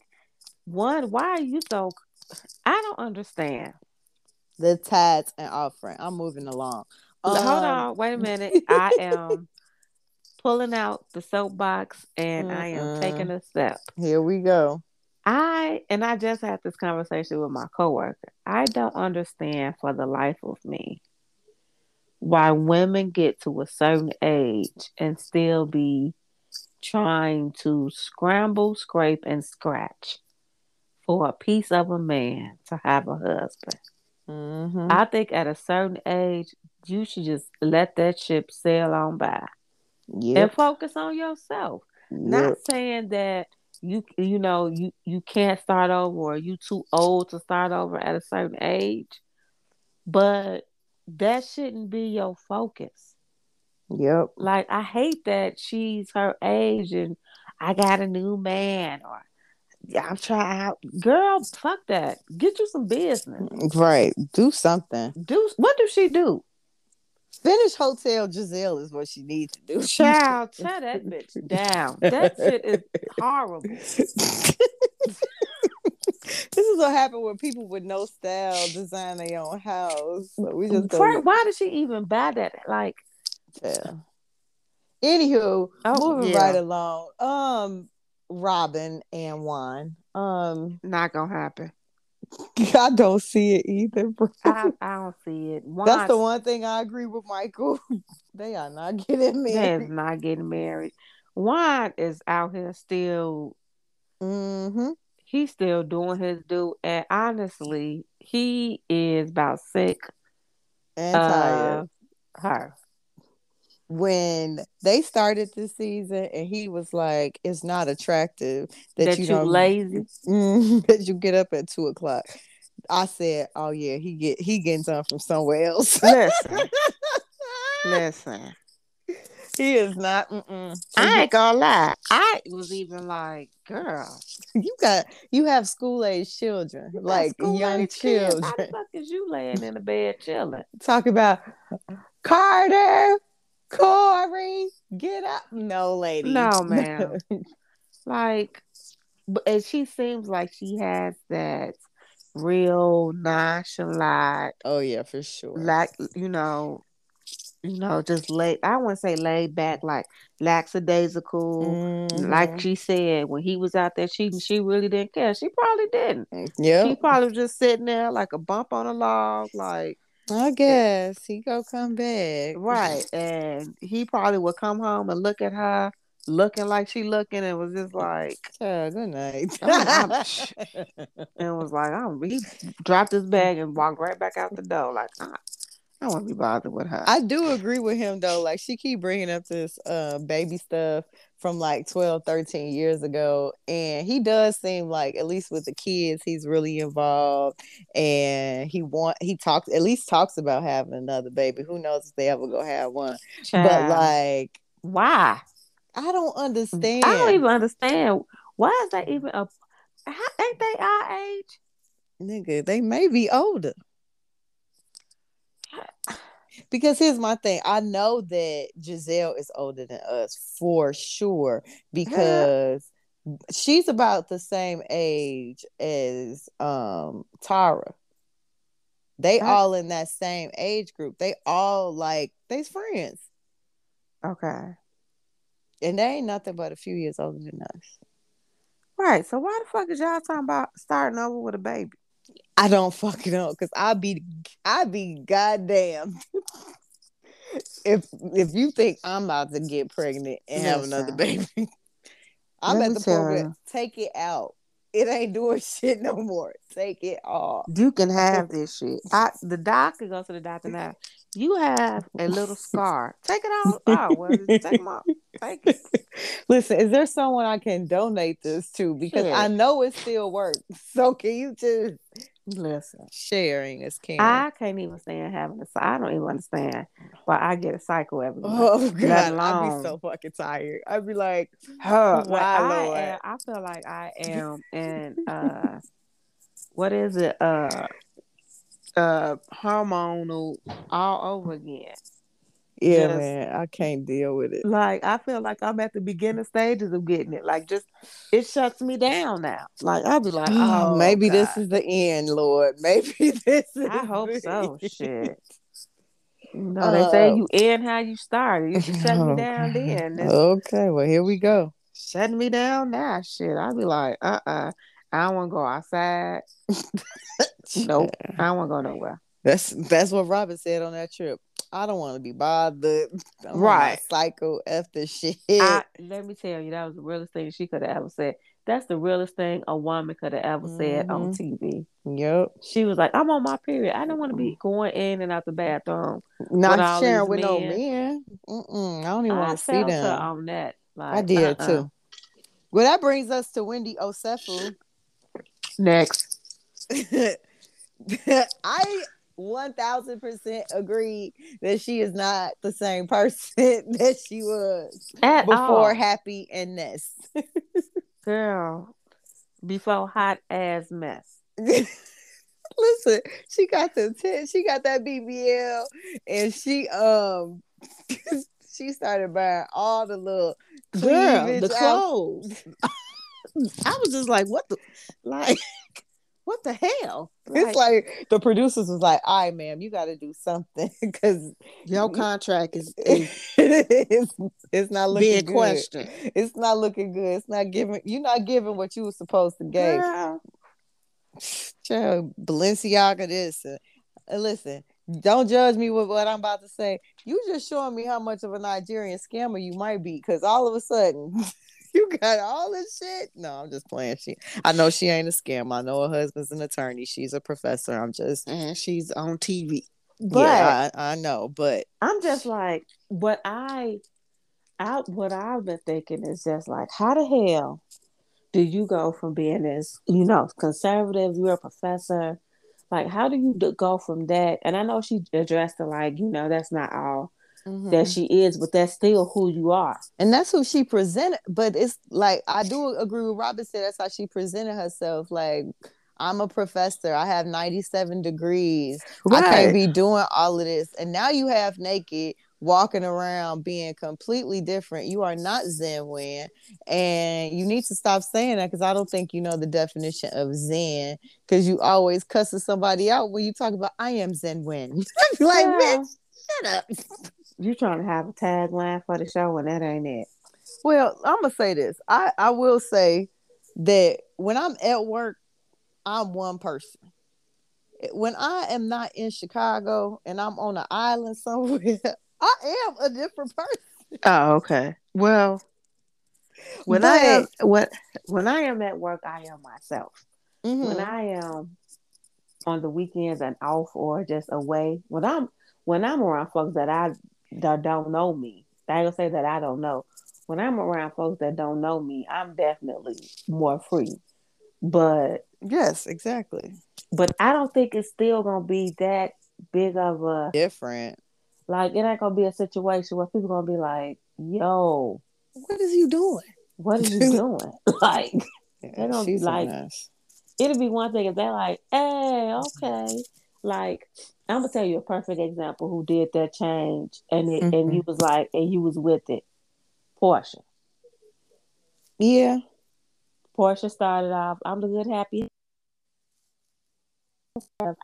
one, why are you so I don't understand. The tithes and offering. I'm moving along. Hold Um, on, wait a minute. <laughs> I am pulling out the soapbox and I am taking a step. Here we go. I and I just had this conversation with my coworker. I don't understand for the life of me why women get to a certain age and still be trying to scramble, scrape, and scratch for a piece of a man to have a husband. Mm-hmm. I think at a certain age, you should just let that ship sail on by and focus on yourself. Not saying that you you know you you can't start over or you too old to start over at a certain age, but that shouldn't be your focus. Yep. Like I hate that she's her age and I got a new man or I'm trying out. Girl, fuck that. Get you some business. Right. Do something. Do what does she do? Finish Hotel Gizelle is what she needs to do. <laughs> Child, tear that bitch down. That shit is horrible. <laughs> this is what happened when people with no style design their own house. So we just. First, why did she even buy that? Like, Yeah. Anywho, Oh, moving yeah. right along. Um, Robyn and Juan. Um, not gonna happen. <laughs> I don't see it either, bro. I, I don't see it. Juan, <laughs> That's the one thing I agree with Michael. <laughs> they are not getting They is married. not getting married. Juan is out here still. Mm-hmm. He's still doing his due, and honestly, he is about sick And tired. of her. When they started this season and he was like, it's not attractive that, That you, you don't lazy. <laughs> That you get up at two o'clock. I said, oh yeah, he get he getting something from somewhere else. Listen, <laughs> listen. he is not. Mm-mm. I ain't gonna lie. I was even like, girl, you got you have school age children, you like young school-age kids. children. How the fuck is you laying in the bed chilling? Talk about Carter, Corey, get up. No, lady. No, ma'am. Like, but and she seems like she has that real nonchalant, oh yeah, for sure. like you know, you know, just laid. I wouldn't say laid back, like lackadaisical. Like Mhm. she said, when he was out there cheating, she really didn't care. She probably didn't. Yeah, she probably was just sitting there like a bump on a log, like I guess he go come back. right. And he probably would come home and look at her, looking like she looking, and was just like, <laughs> Child, good night. <laughs> I'm- <laughs> and was like, I'm. He dropped his bag and walked right back out the door, like ah. I, I won't be bothered with her. I do agree with him though. Like she keep bringing up this uh, baby stuff from like 12, 13 years ago, and he does seem like at least with the kids, he's really involved, and he want he talks at least talks about having another baby. Who knows if they ever go have one? But like, why? I don't understand. I don't even understand. Why is that even a? How, ain't they our age? nigga, they may be older. Because here's my thing. I know that Gizelle is older than us for sure because she's about the same age as um Tara. They I- all in that same age group. They all like they's friends. Okay. And they ain't nothing but a few years older than us. Right. So why the fuck is y'all talking about starting over with a baby? I don't fucking know because I be I be goddamn. if if you think I'm about to get pregnant and have another baby, <laughs> I'm Let at the point where take it out. It ain't doing <laughs> shit no more. Take it off. You can have this shit. I the doctor goes to the doctor now. You have a little <laughs> scar. Take it out. out. Well, take them off. Take it. <laughs> Listen, is there someone I can donate this to? Because. I know it still works. <laughs> So can you just Listen. sharing is caring? I can't even stand having a I don't even understand why I get a cycle every month. Oh god, I'd be so fucking tired. I'd be like, Her, like, I, Lord? am, I feel like I am in uh what is it? Uh uh hormonal all over again. yeah, Just- man, I can't deal with it. Like I feel like I'm at the beginning stages of getting it. Like just it shuts me down now. Like I'll be like, oh maybe this is the end, Lord. <laughs> Maybe this is. I hope the so. Shit. You know, they say Uh, you end how you started. You should shut me <laughs> Oh, down then. Okay, well here we go. shutting me down now. Shit. I'll be like, uh uh I don't wanna go outside. <laughs> Nope. I don't wanna go nowhere. That's that's what Robyn said on that trip. I don't want to be bothered. <laughs> Right. Psycho after shit. I, let me tell you, that was the realest thing she could have ever said. That's the realest thing a woman could have ever said on mm-hmm. TV. yep. She was like, I'm on my period. I don't want to be going in and out the bathroom. Not all sharing with no men. men. Mm-mm, I don't even want to see them. on that. Like, I did uh-uh. too. Well, that brings us to Wendy Osefu. Next. <laughs> I one thousand percent agree that she is not the same person <laughs> that she was At before all. Happy and Ness. <laughs> Girl, before hot ass mess. Listen, she got the tit, she got that BBL, and she um she started buying all the little Girl, the clothes. <laughs> I was just like, what the, like, <laughs> what the hell? It's like the producers was like, "All right, ma'am, you got to do something <laughs> because your contract is, is it's, it's not looking good. It's not looking good. It's not giving. You're not giving what you were supposed to give. Girl, <sighs> Child, Balenciaga this. Uh, uh, listen, don't judge me with what I'm about to say. You just showing me how much of a Nigerian scammer you might be, because all of a sudden <laughs> you got all this shit. No, I'm just playing. She, I know she ain't a scam. I know her husband's an attorney. She's a professor. I'm just, and she's on TV. but yeah, I, I know, but I'm just like, what I, I, what I've been thinking is just like, how the hell do you go from being this, you know, conservative? You're a professor. Like, how do you go from that? And I know she addressed it like, you know, that's not all Mhm. that she is, but that's still who you are. and that's who she presented. But it's like I do agree with Robyn said that's how she presented herself. Like I'm a professor. I have 97 degrees. I can't be doing all of this. And now you have naked walking around being completely different. You are not Zen Wen. And you need to stop saying that because I don't think you know the definition of Zen. Because you always cussing somebody out when you talk about I am Zen Wen. <laughs> like, Yeah. bitch, shut up. You trying to have a tagline for the show, and that ain't it. Well, I'm gonna say this. I I will say that when I'm at work, I'm one person. When I am not in Chicago and I'm on an island somewhere, <laughs> I am a different person. Oh, okay. Well, when I am when when I am at work, I am myself. Mhm. When I am on the weekends and off or just away, when I'm when I'm around folks that I that don't know me, I ain't gonna say that I don't know. When I'm around folks that don't know me, I'm definitely more free. But yes, exactly. but I don't think it's still gonna be that big of a Different. like. It ain't gonna be a situation where people gonna be like, "Yo, What is you doing? what are you <laughs> doing?" <laughs> like. Yeah, don't a like- it'll be one thing if they're like, hey, okay. Like, I'm gonna tell you a perfect example who did that change and it and Mhm. you was like and you was with it. Porsha. Yeah. Porsha started off, I'm the good happy.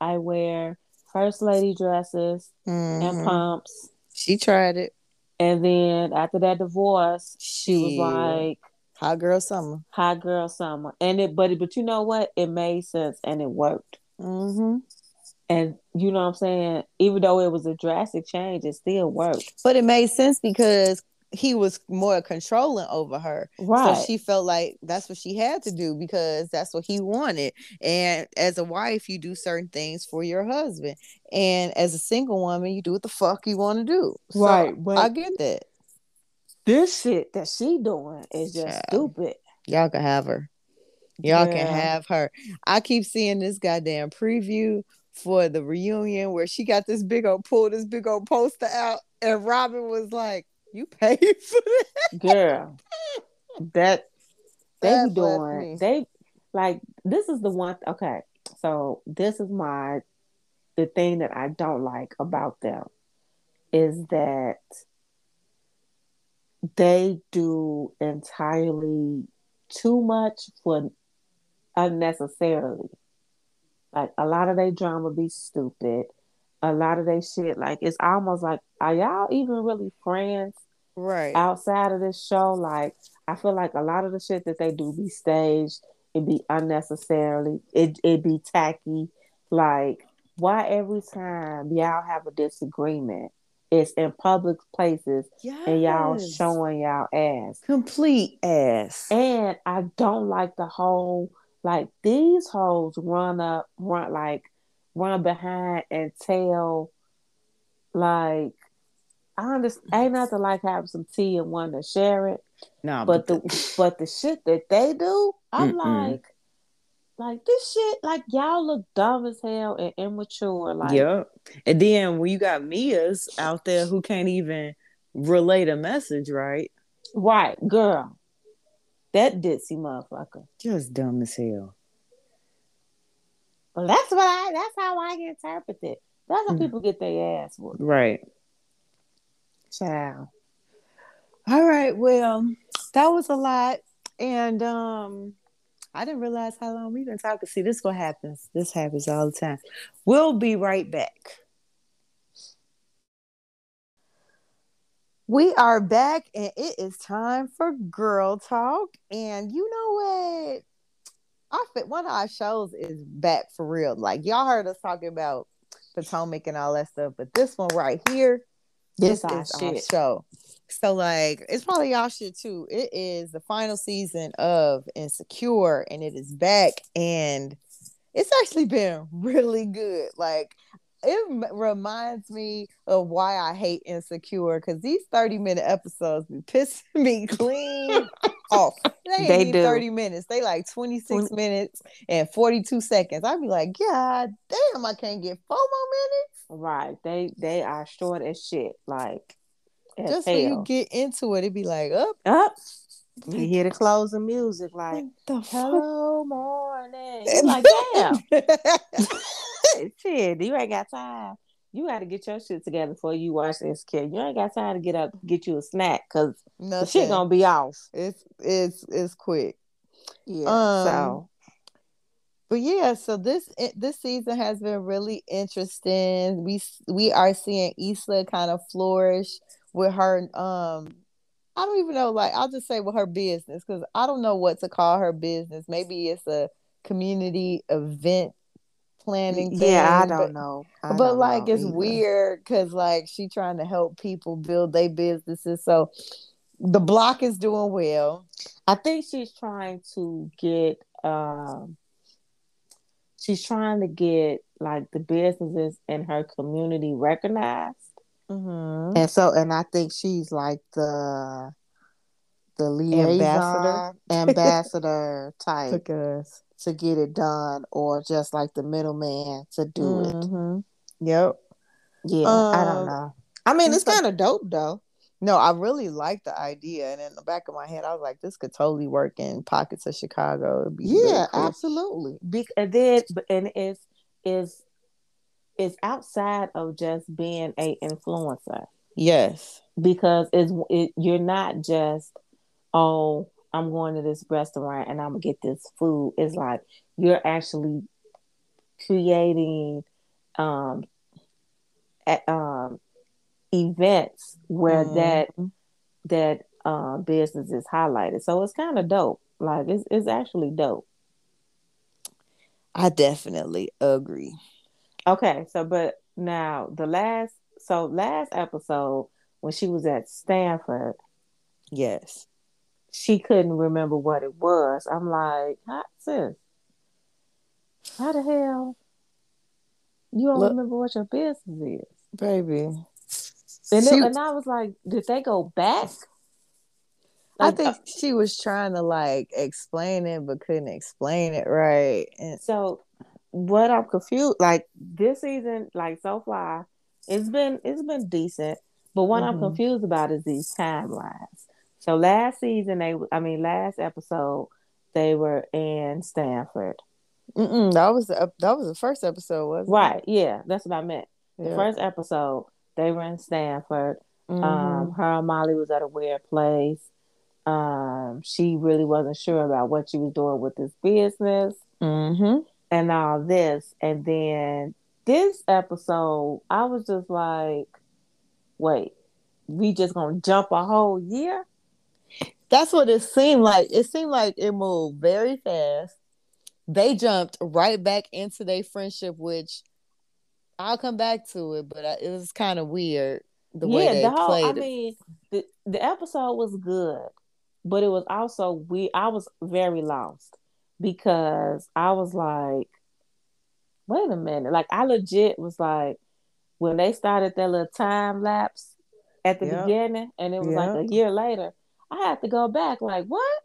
I wear first lady dresses and Mhm. pumps. She tried it. And then after that divorce, she was like hot girl summer. hot girl summer. And it but but you know what? It made sense and it worked. Mm-hmm. And you know what I'm saying? Even though it was a drastic change, it still worked. But it made sense because he was more controlling over her. Right. So she felt like that's what she had to do because that's what he wanted. And as a wife, you do certain things for your husband. And as a single woman, you do what the fuck you want to do. So Right, but- I get that. this shit that she doing is just Child. stupid. Y'all can have her. Y'all can have her. I keep seeing this goddamn preview for the reunion where she got this big old pull this big old poster out, and Robyn was like, "You paid <laughs> for that." Girl. that <laughs> they That doing they like this is the one okay. So this is my the thing that I don't like about them is that they do entirely too much for unnecessarily. Like a lot of their drama be stupid. A lot of their shit, like it's almost like, are y'all even really friends Right. outside of this show? Like, I feel like a lot of the shit that they do be staged. It be unnecessarily. It it be tacky. Like, why every time y'all have a disagreement, it's in public places and y'all showing y'all ass. complete ass. And I don't like the whole like these hoes run up, run like run behind and tell like I understand ain't nothing like having some tea and one to share it. no, But the but the shit that they do, I'm Mm-mm. like like this shit, like y'all look dumb as hell and immature. Like yep. And then when you got Mia's out there who can't even relate a message, right? right, girl. That ditzy motherfucker. Just dumb as hell. But that's what I that's how I interpret it. That's how Mm. people get their ass whooped. Right. Child. All right. Well, that was a lot. And um I didn't realize how long we've been talking. See, this what happens. This happens all the time. We'll be right back. We are back and it is time for girl talk. And you know what? our one of our shows is back for real. Like y'all heard us talking about Potomac and all that stuff, but this one right here, this, This our is our shit. show. So like it's probably y'all shit too. It is the final season of Insecure, and it is back, and it's actually been <laughs> really good. Like it reminds me of why I hate Insecure because these 30 minute episodes be pissing <laughs> me clean off. They ain't They do. 30 minutes. They like 26 Twenty- minutes and 42 seconds. I'd be like, God damn, I can't get four more Right. They they are short as shit. Like as Just when you get into it, it'd be like, up. up. You hear the closing music like the hello morning. You like damn. <laughs> shit, you ain't got time. You got to get your shit together before you watch this kid. You ain't got time to get up get you a snack because the shit gonna be off. it's it's it's quick. Yeah. Um, so But yeah, so this this season has been really interesting. We we are seeing Issa kind of flourish with her. Um, I don't even know. Like I'll just say with her business because I don't know what to call her business. Maybe it's a community event planning. yeah, I don't but, know. I But don't like know it's either. weird because like she trying to help people build their businesses. So the block is doing well. I think she's trying to get um she's trying to get like the businesses in her community recognized. Mm-hmm. And so and I think she's like the the liaison Ambassador. <laughs> ambassador type Took us. to get it done or just like the middleman to do it. Mhm. Yep. Yeah, I don't Um, know. I mean, it's so- kind of dope though. No, I really like the idea, and in the back of my head, I was like, "This could totally work in pockets of Chicago." It'd really Yeah, cool. absolutely. Be- and then and it's is is outside of just being a influencer Yes. because it's it, you're not just oh I'm going to this restaurant and I'm gonna get this food. It's like you're actually creating um at, um events where that Mhm. that uh, business is highlighted. So it's kind of dope. Like it's it's actually dope. I definitely agree. Okay, so but now the last so last episode when she was at Stanford, Yes. She couldn't remember what it was. I'm like, how, sis, how the hell you don't Look- remember what your business is? Baby. And, She- it- and I was like, did they go back? I Like, think she was trying to like explain it, but couldn't explain it right. And So what I'm confused like this season, like so far, it's been it's been decent. But what I'm Mhm. confused about is these timelines. So last season they I mean last episode they were in Stanford. Mm-mm, that was the, that was the first episode, wasn't it? Right, yeah, that's what I meant. The Yeah. first episode they were in Stanford. Um Mhm. her and Molly was at a weird place. Um she really wasn't sure about what she was doing with this business. Mhm. and all this. And then this episode, I was just like, wait, we just gonna jump a whole year? That's what it seemed like. It seemed like it moved very fast. They jumped right back into their friendship, which I'll come back to it, but I, it was kind of weird the way they the whole played I it. mean, the, the episode was good, but it was also we I was very lost because I was like, wait a minute. Like I legit was like when they started that little time lapse at the Yep. beginning and it was like a year later, I have to go back like what?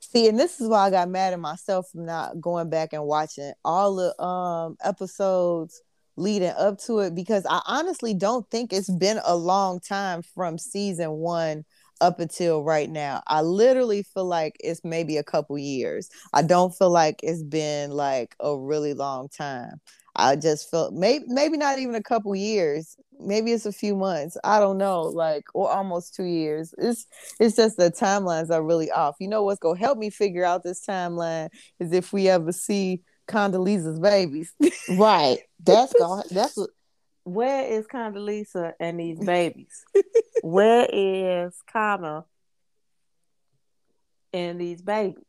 See, and this is why I got mad at myself for not going back and watching all the um episodes leading up to it because I honestly don't think it's been a long time from season one up until right now. I literally feel like it's maybe a couple years. I don't feel like it's been like a really long time. I just felt maybe maybe not even a couple years. Maybe it's a few months. I don't know, like or almost two years. It's it's just the timelines are really off. You know what's gonna help me figure out this timeline is if we ever see Condoleezza's babies. Right. That's going <laughs> that's what where is Condoleezza and these <laughs> babies? where is Kama and these babies?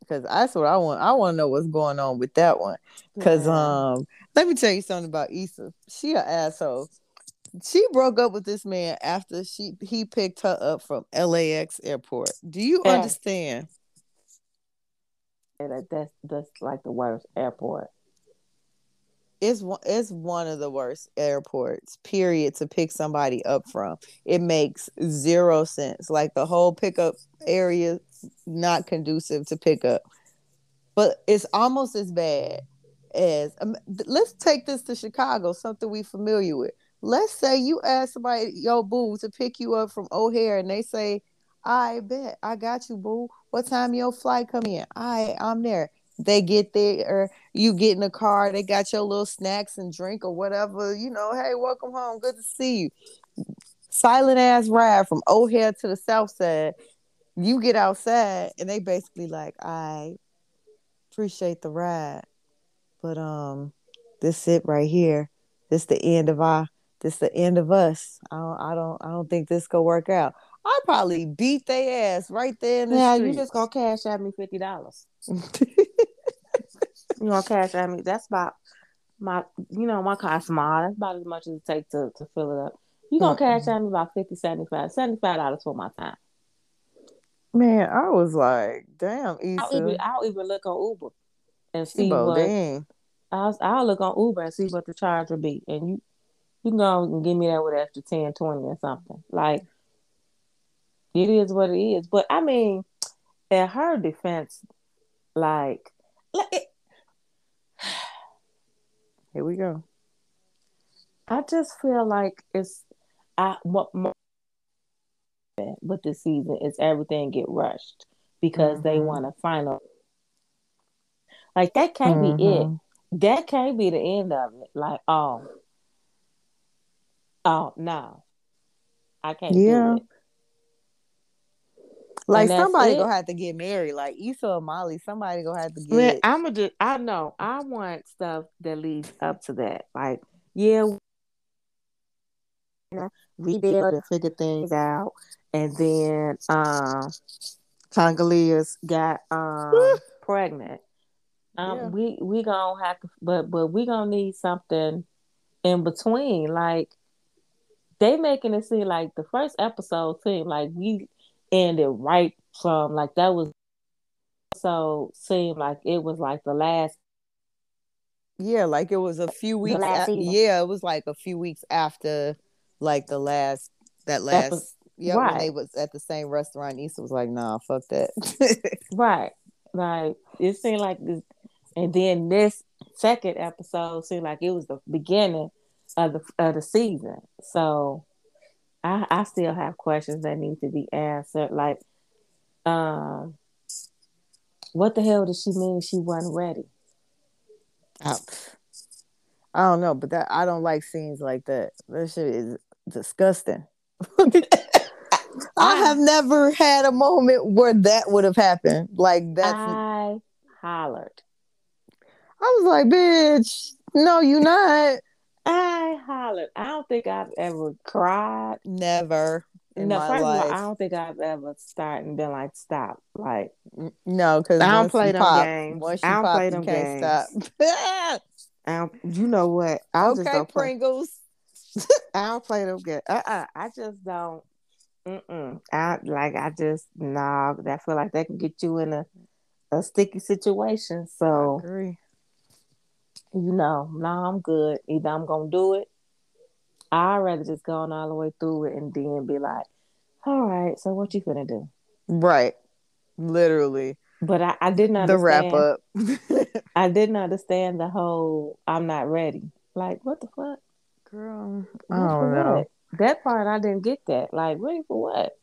because that's what I want. I want to know what's going on with that one. Because Yeah. um, let me tell you something about Issa. She an asshole. She broke up with this man after she he picked her up from LAX airport. Do you Yeah. understand? Yeah, that, that's that's like the worst airport. It's one it's one of the worst airports, period, to pick somebody up from. It makes zero sense. Like the whole pickup area not conducive to pickup. But it's almost as bad as um, let's take this to Chicago, something we familiar with. Let's say you ask somebody, yo, boo, to pick you up from O'Hare, and they say, I bet I got you, boo. What time your flight come in? I I'm there. They get there, or you get in the car, they got your little snacks and drink or whatever, you know, hey, welcome home, good to see you. Silent ass ride from O'Hare to the south side. You get outside and they basically like, I appreciate the ride. But um this it right here. This the end of our this the end of us. I don't I don't I don't think this gonna work out. I'd probably beat their ass right there in the Yeah, street. you just gonna cash at me fifty dollars. <laughs> You gonna cash at me? That's about my, you know, my car small. That's about as much as it takes to, to fill it up. You gonna cash at me about 50 75 75 dollars for my time. Man, I was like, damn, I'll even, Issa. I'll even look on Uber and see Ebo, what dang. I'll, I'll look on Uber and see what the charge will be, and you you can go and give me that with after 10, 20 or something. Like it is what it is. But I mean, in her defense, like, like it, <sighs> Here we go. I just feel like it's I what my, with this season is everything get rushed because they Mhm. want a final. Like that can't be it. Mhm. That can't be the end of it. Like oh, oh no, I can't Yeah. do it. Like somebody it. gonna have to get married. Like Issa or Molly, somebody gonna have to get Man, I'm gonna just I know I want stuff that leads up to that. Like yeah, you know, rebuild and figure things out, and then um, got um <laughs> pregnant. Um, Yeah. we we gonna have to, but but we gonna need something in between. Like they making it seem like the first episode seemed like we ended right from like that was so seemed like it was like the last Yeah, like it was a few weeks. a- yeah, it was like a few weeks after, like the last that last. was- yeah, when they was at the same restaurant. Issa was like, "Nah, fuck that." <laughs> Right. Like it seemed like this and then this second episode seemed like it was the beginning of the of the season. So I I still have questions that need to be answered. Like um what the hell did she mean she wasn't ready? I, I don't know, but that I don't like scenes like that. That shit is disgusting. <laughs> I have never had a moment where that would have happened. Like that's I hollered. I was like, bitch, no, you not. I hollered. I don't think I've ever cried. Never in no, my first life. of all, I don't think I've ever started and been like, stop. Like no, because I don't once play you them pop, games. once I don't pop, play you them can't games. stop. <laughs> I don't, you know what? I just okay, don't play. Pringles. <laughs> I don't play them games. Uh-uh. I just don't. Mm-mm. I like. I just nah. I feel like that can get you in a a sticky situation. I So agree. You know, no, I'm good. Either I'm gonna do it. I'd rather just go on all the way through it and then be like, all right. So what you gonna do? Right. Literally. But I, I didn't The wrap up. <laughs> I didn't understand the whole. I'm not ready. Like what the fuck? Girl, I don't know. what? That part I didn't get that. Like ready for what?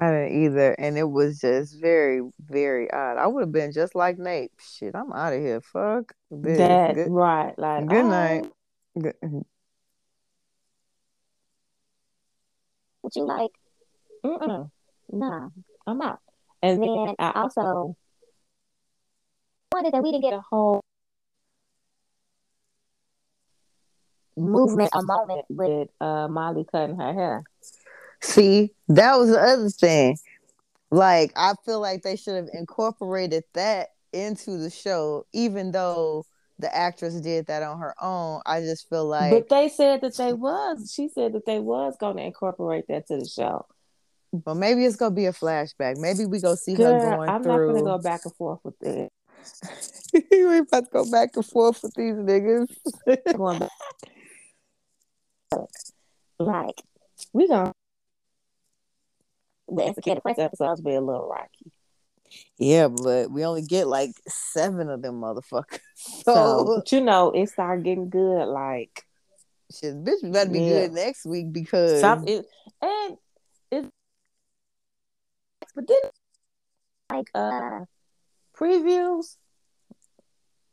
I didn't either. And it was just very, very odd. I would have been just like Nate. Shit, I'm out of here. Fuck this. That Good, right. Like good all night. right, good- Would you like? Mm-mm. Nah. I'm out. And then Then I also Wanted that we didn't get get a whole movement, a moment with uh, Molly cutting her hair. See, that was the other thing. Like I feel like they should have incorporated that into the show, even though the actress did that on her own. I just feel like but they said that they was. She said that they was going to incorporate that to the show. But maybe it's gonna be a flashback. Maybe we go see Girl, her going through. I'm through. not going to go back and forth with it. <laughs> you ain't about to go back and forth with these niggas. Going back. Like we gonna. The Insecure Prince episodes be a little rocky. yeah, but we only get like seven of them motherfuckers. <laughs> So, So, but you know, it started getting good. Like shit, bitch, we better be Yeah. good next week because Some it, and it, but then like uh previews.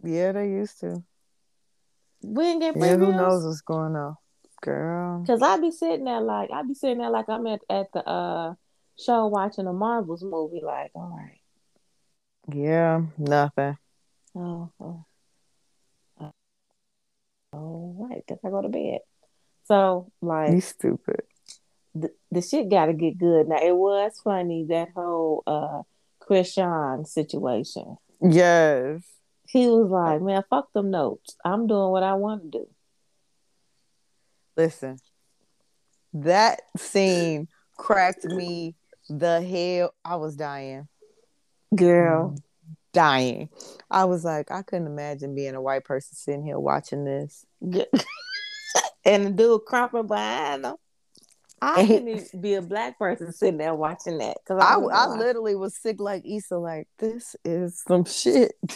yeah, they used to. We didn't get previews. Yeah, who knows what's going on, girl? because I be sitting there like I be sitting there like I'm at at the uh show watching a Marvels movie. Like, all right, Yeah, nothing. oh, oh, oh, all right, guess I go to bed. So like You stupid. the, the shit got to get good. Now it was funny that whole uh Krishan situation. Yes. He was like, "Man, fuck them notes. I'm doing what I want to do." Listen, that scene cracked me the hell. I was dying, Girl, mm. dying. I was like, I couldn't imagine being a white person sitting here watching this. <laughs> and the dude crumping behind them. I couldn't be a black person sitting there watching that because I, I, I literally was sick like Issa, like, this is some shit. <laughs>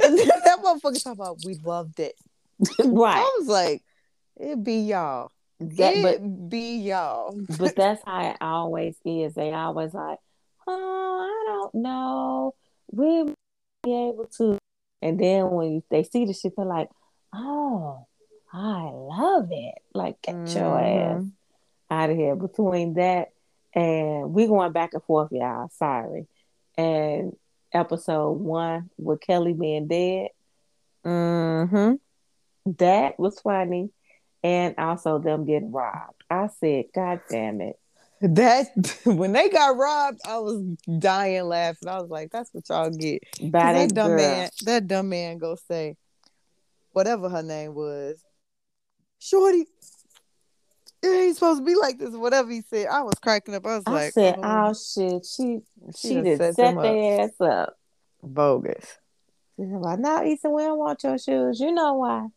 that motherfucker talking about we loved it. <laughs> right. I was like, it be y'all. That, it but be y'all. <laughs> but that's how it always is. They always like, oh, I don't know. We'll be able to. And then when you, they see the shit, they're like, oh, I love it. Like, get your ass Mhm. out of here. Between that and we going back and forth, y'all. Sorry. And episode one with Kelli being dead, Mm-hmm. that was funny. And also them getting robbed. I said, God damn it. That <laughs> when they got robbed, I was dying laughing. I was like, "That's what y'all get." By that that dumb girl. man, that dumb man, go say, whatever her name was, Shorty. It ain't supposed to be like this. Whatever he said, I was cracking up. I was I like, said, oh, oh shit, she she she did set up. their ass up. bogus." Like, no, Ethan, we don't want your shoes. You know why?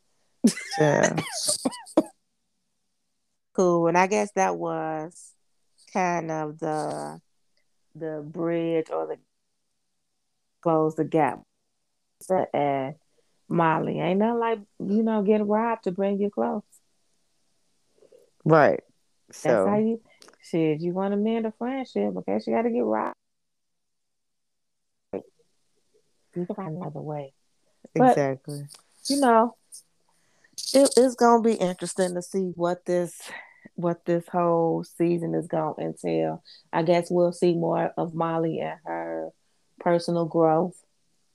Yeah, Cool. And I guess that was kind of the the bridge or the close the gap. And Molly, ain't nothing like you know getting robbed to bring you close. right. That's how So you shit. You want to mend a friendship, okay? she got to get robbed. You can find another way. but- exactly. you know, it, it's gonna be interesting to see what this what this whole season is gonna entail. I guess we'll see more of Molly and her personal growth.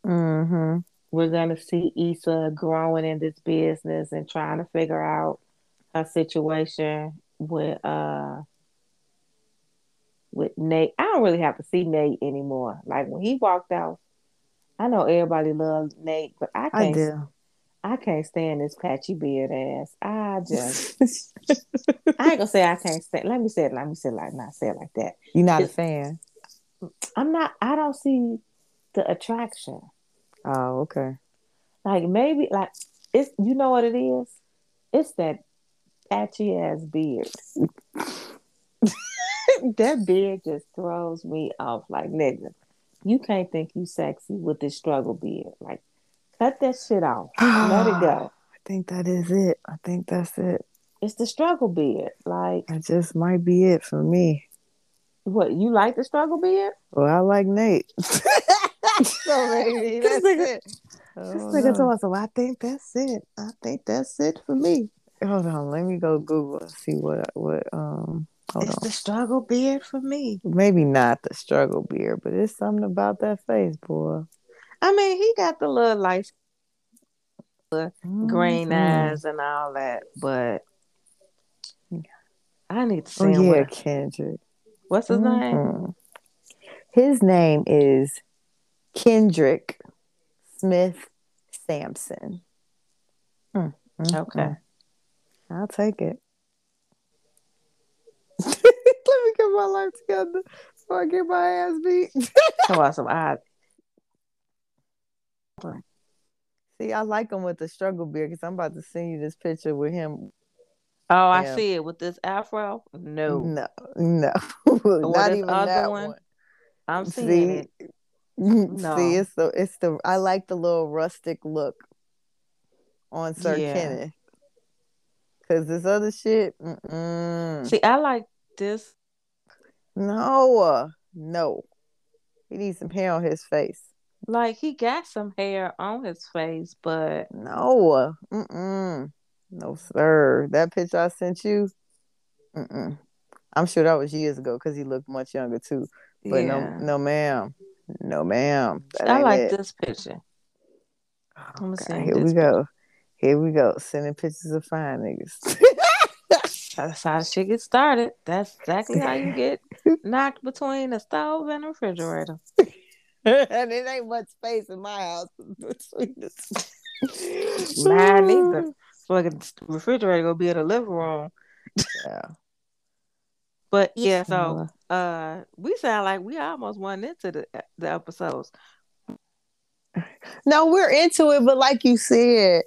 Mm-hmm. We're gonna see Issa growing in this business and trying to figure out her situation with uh with Nate. I don't really have to see Nate anymore. Like when he walked out, I know everybody loves Nate, but I I can't do. I can't stand this patchy beard ass. I <laughs> just I ain't gonna say I can't stand. Let me say it. Let me say it like not say it like that. You're not a fan. I'm not. I don't see the attraction. Oh, okay. Like maybe like it's. You know what it is? It's that patchy ass beard. <laughs> that beard just throws me off. Like nigga, you can't think you sexy with this struggle beard. Like cut that shit off. <sighs> Let it go. I think that is it. I think that's it. It's the struggle beard. Like That just might be it for me. what? You like the struggle beard? Well, I like Nate. <laughs> so maybe <laughs> that's nigga- it. This don't nigga told us, I think that's it. I think that's it for me. Hold on, let me go Google and see what what um. Hold it's on. the struggle beard for me. Maybe not the struggle beard, but it's something about that face, boy. I mean, he got the little light green Mhm. eyes and all that, but I need to see Oh him yeah, with- Kendrick. What's his name? Mhm. His name is Kendrick Smith Sampson. Mm, mm, Okay. mm. I'll take it. <laughs> Let me get my life together before I get my ass beat. Talk about some <laughs> See, I like him with the struggle beard because I'm about to send you this picture with him. Oh, I Yeah. see it with this afro. No, No, no, <laughs> not even other that one? one. I'm See, seeing it. <laughs> No. See, it's the it's the I like the little rustic look on Sir Yeah. Kenneth. Cause this other shit, mm-mm. See, I like this. no, no, he needs some hair on his face. Like he got some hair on his face, but No, mm-mm. no, sir. That picture I sent you, mm-mm. I'm sure that was years ago because he looked much younger too. But yeah. no, no, ma'am, no, ma'am. That I like it. this picture. I'm God, seeing here we this go. Here we go. Sending pictures of fine niggas. <laughs> That's how shit get started. That's exactly how you get <laughs> knocked between a stove and a refrigerator. <laughs> <laughs> and it ain't much space in my house between <laughs> the Mine neither. Fucking refrigerator gonna be in the living room. Yeah. But yeah, so uh, we sound like we almost went into the the episodes. No, we're into it, but like you said,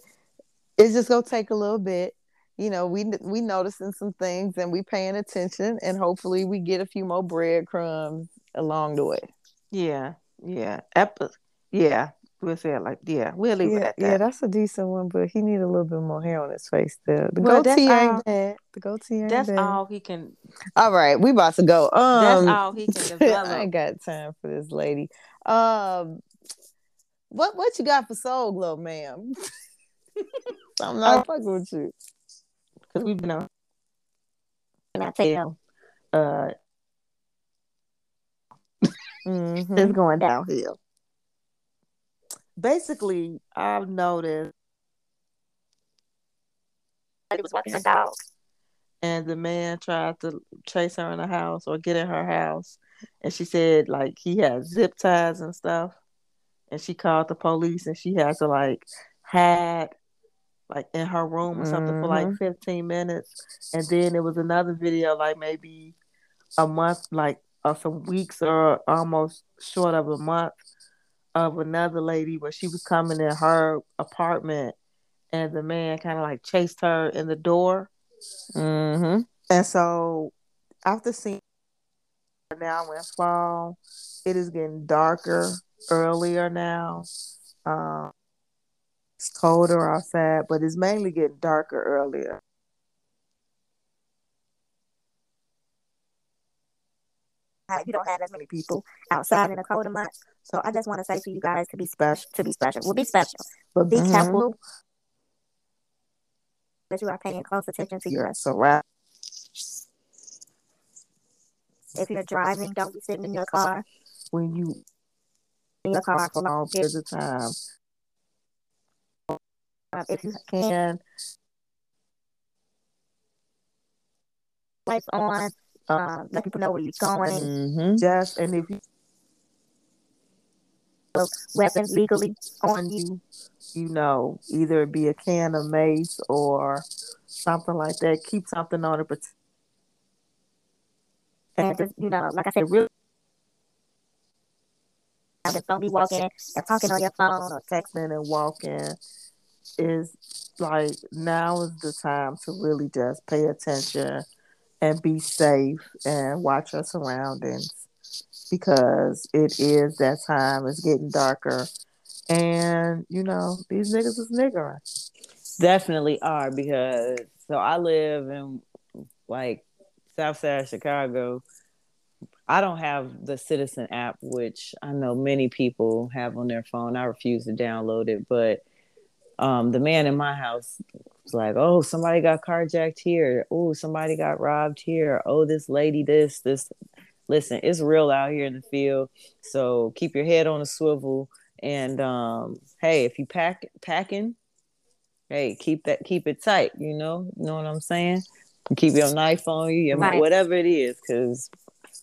it's just gonna take a little bit. You know, we we noticing some things and we paying attention, and hopefully we get a few more breadcrumbs along the way. Yeah, yeah, Epi- yeah. We'll say it like yeah. We'll leave it at that. yeah, that's a decent one, but he need a little bit more hair on his face. Still, the Well, that's goatee all- ain't bad. The goatee ain't That's bad. all he can. All right, we about to go. Um, That's all he can <laughs> develop. I ain't got time for this lady. Um, what what you got for Soul Glow, ma'am? <laughs> I'm not fucking with you. Because we've been on And I tell uh, Mhm. it's going downhill. Basically, I've noticed, that he was walking a dog. and the man tried to chase her in the house or get in her house, and she said like he had zip ties and stuff, and she called the police, and she had to like hide like in her room or something for like 15 minutes, and then there was another video like maybe a month, like or some weeks or almost short of a month of another lady where she was coming in her apartment and the man kind of like chased her in the door. Mhm. And so after seeing now in fall, it is getting darker earlier now. Um, it's colder outside, but it's mainly getting darker earlier. Like, you don't have as many people outside in the colder months. So I just want to say to you guys to be special, to be special. we'll be special, but be Mhm. careful that you are paying close attention to your. Your surround. If you're driving, don't be sitting in your car. When you In your car for long periods of time, if you can lights on, uh, let people know where you're going. Mm-hmm. just and if you Weapons legally on you, you know, either it be a can of mace or something like that. Keep something on it, but and just you know, like I said, really just don't be walking and talking on your phone or texting and walking is like now is the time to really just pay attention and be safe and watch your surroundings because it is that time. It's getting darker. And you know, these niggas is niggering. Definitely are because so I live in like South Side of Chicago. I don't have the Citizen app, which I know many people have on their phone. I refuse to download it, but um, the man in my house was like, "Oh, somebody got carjacked here. Oh, somebody got robbed here. Oh, this lady, this, this." Listen, it's real out here in the field, so keep your head on a swivel. And um, hey, if you pack packing, hey, keep that keep it tight. You know, you know what I'm saying. Keep your knife on you, your, Right. whatever it is, because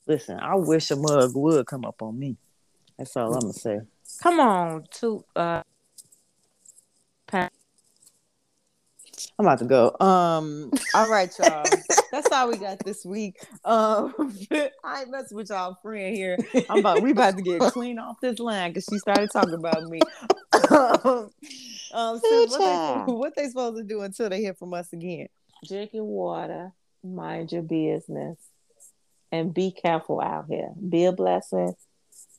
Listen, I wish a mug would come up on me. That's all I'm gonna say. Come on, to uh, I'm about to go. Um, all right, y'all. <laughs> That's all we got this week. Um, <laughs> I ain't messing with y'all friend here. I'm about we about to get <laughs> clean off this line because she started talking about me. um, sis, what, they, what they supposed to do until they hear from us again? drink your water, mind your business, and be careful out here. Be a blessing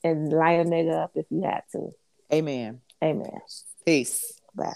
and light a nigga up if you had to. Amen. Amen. Peace. Bye.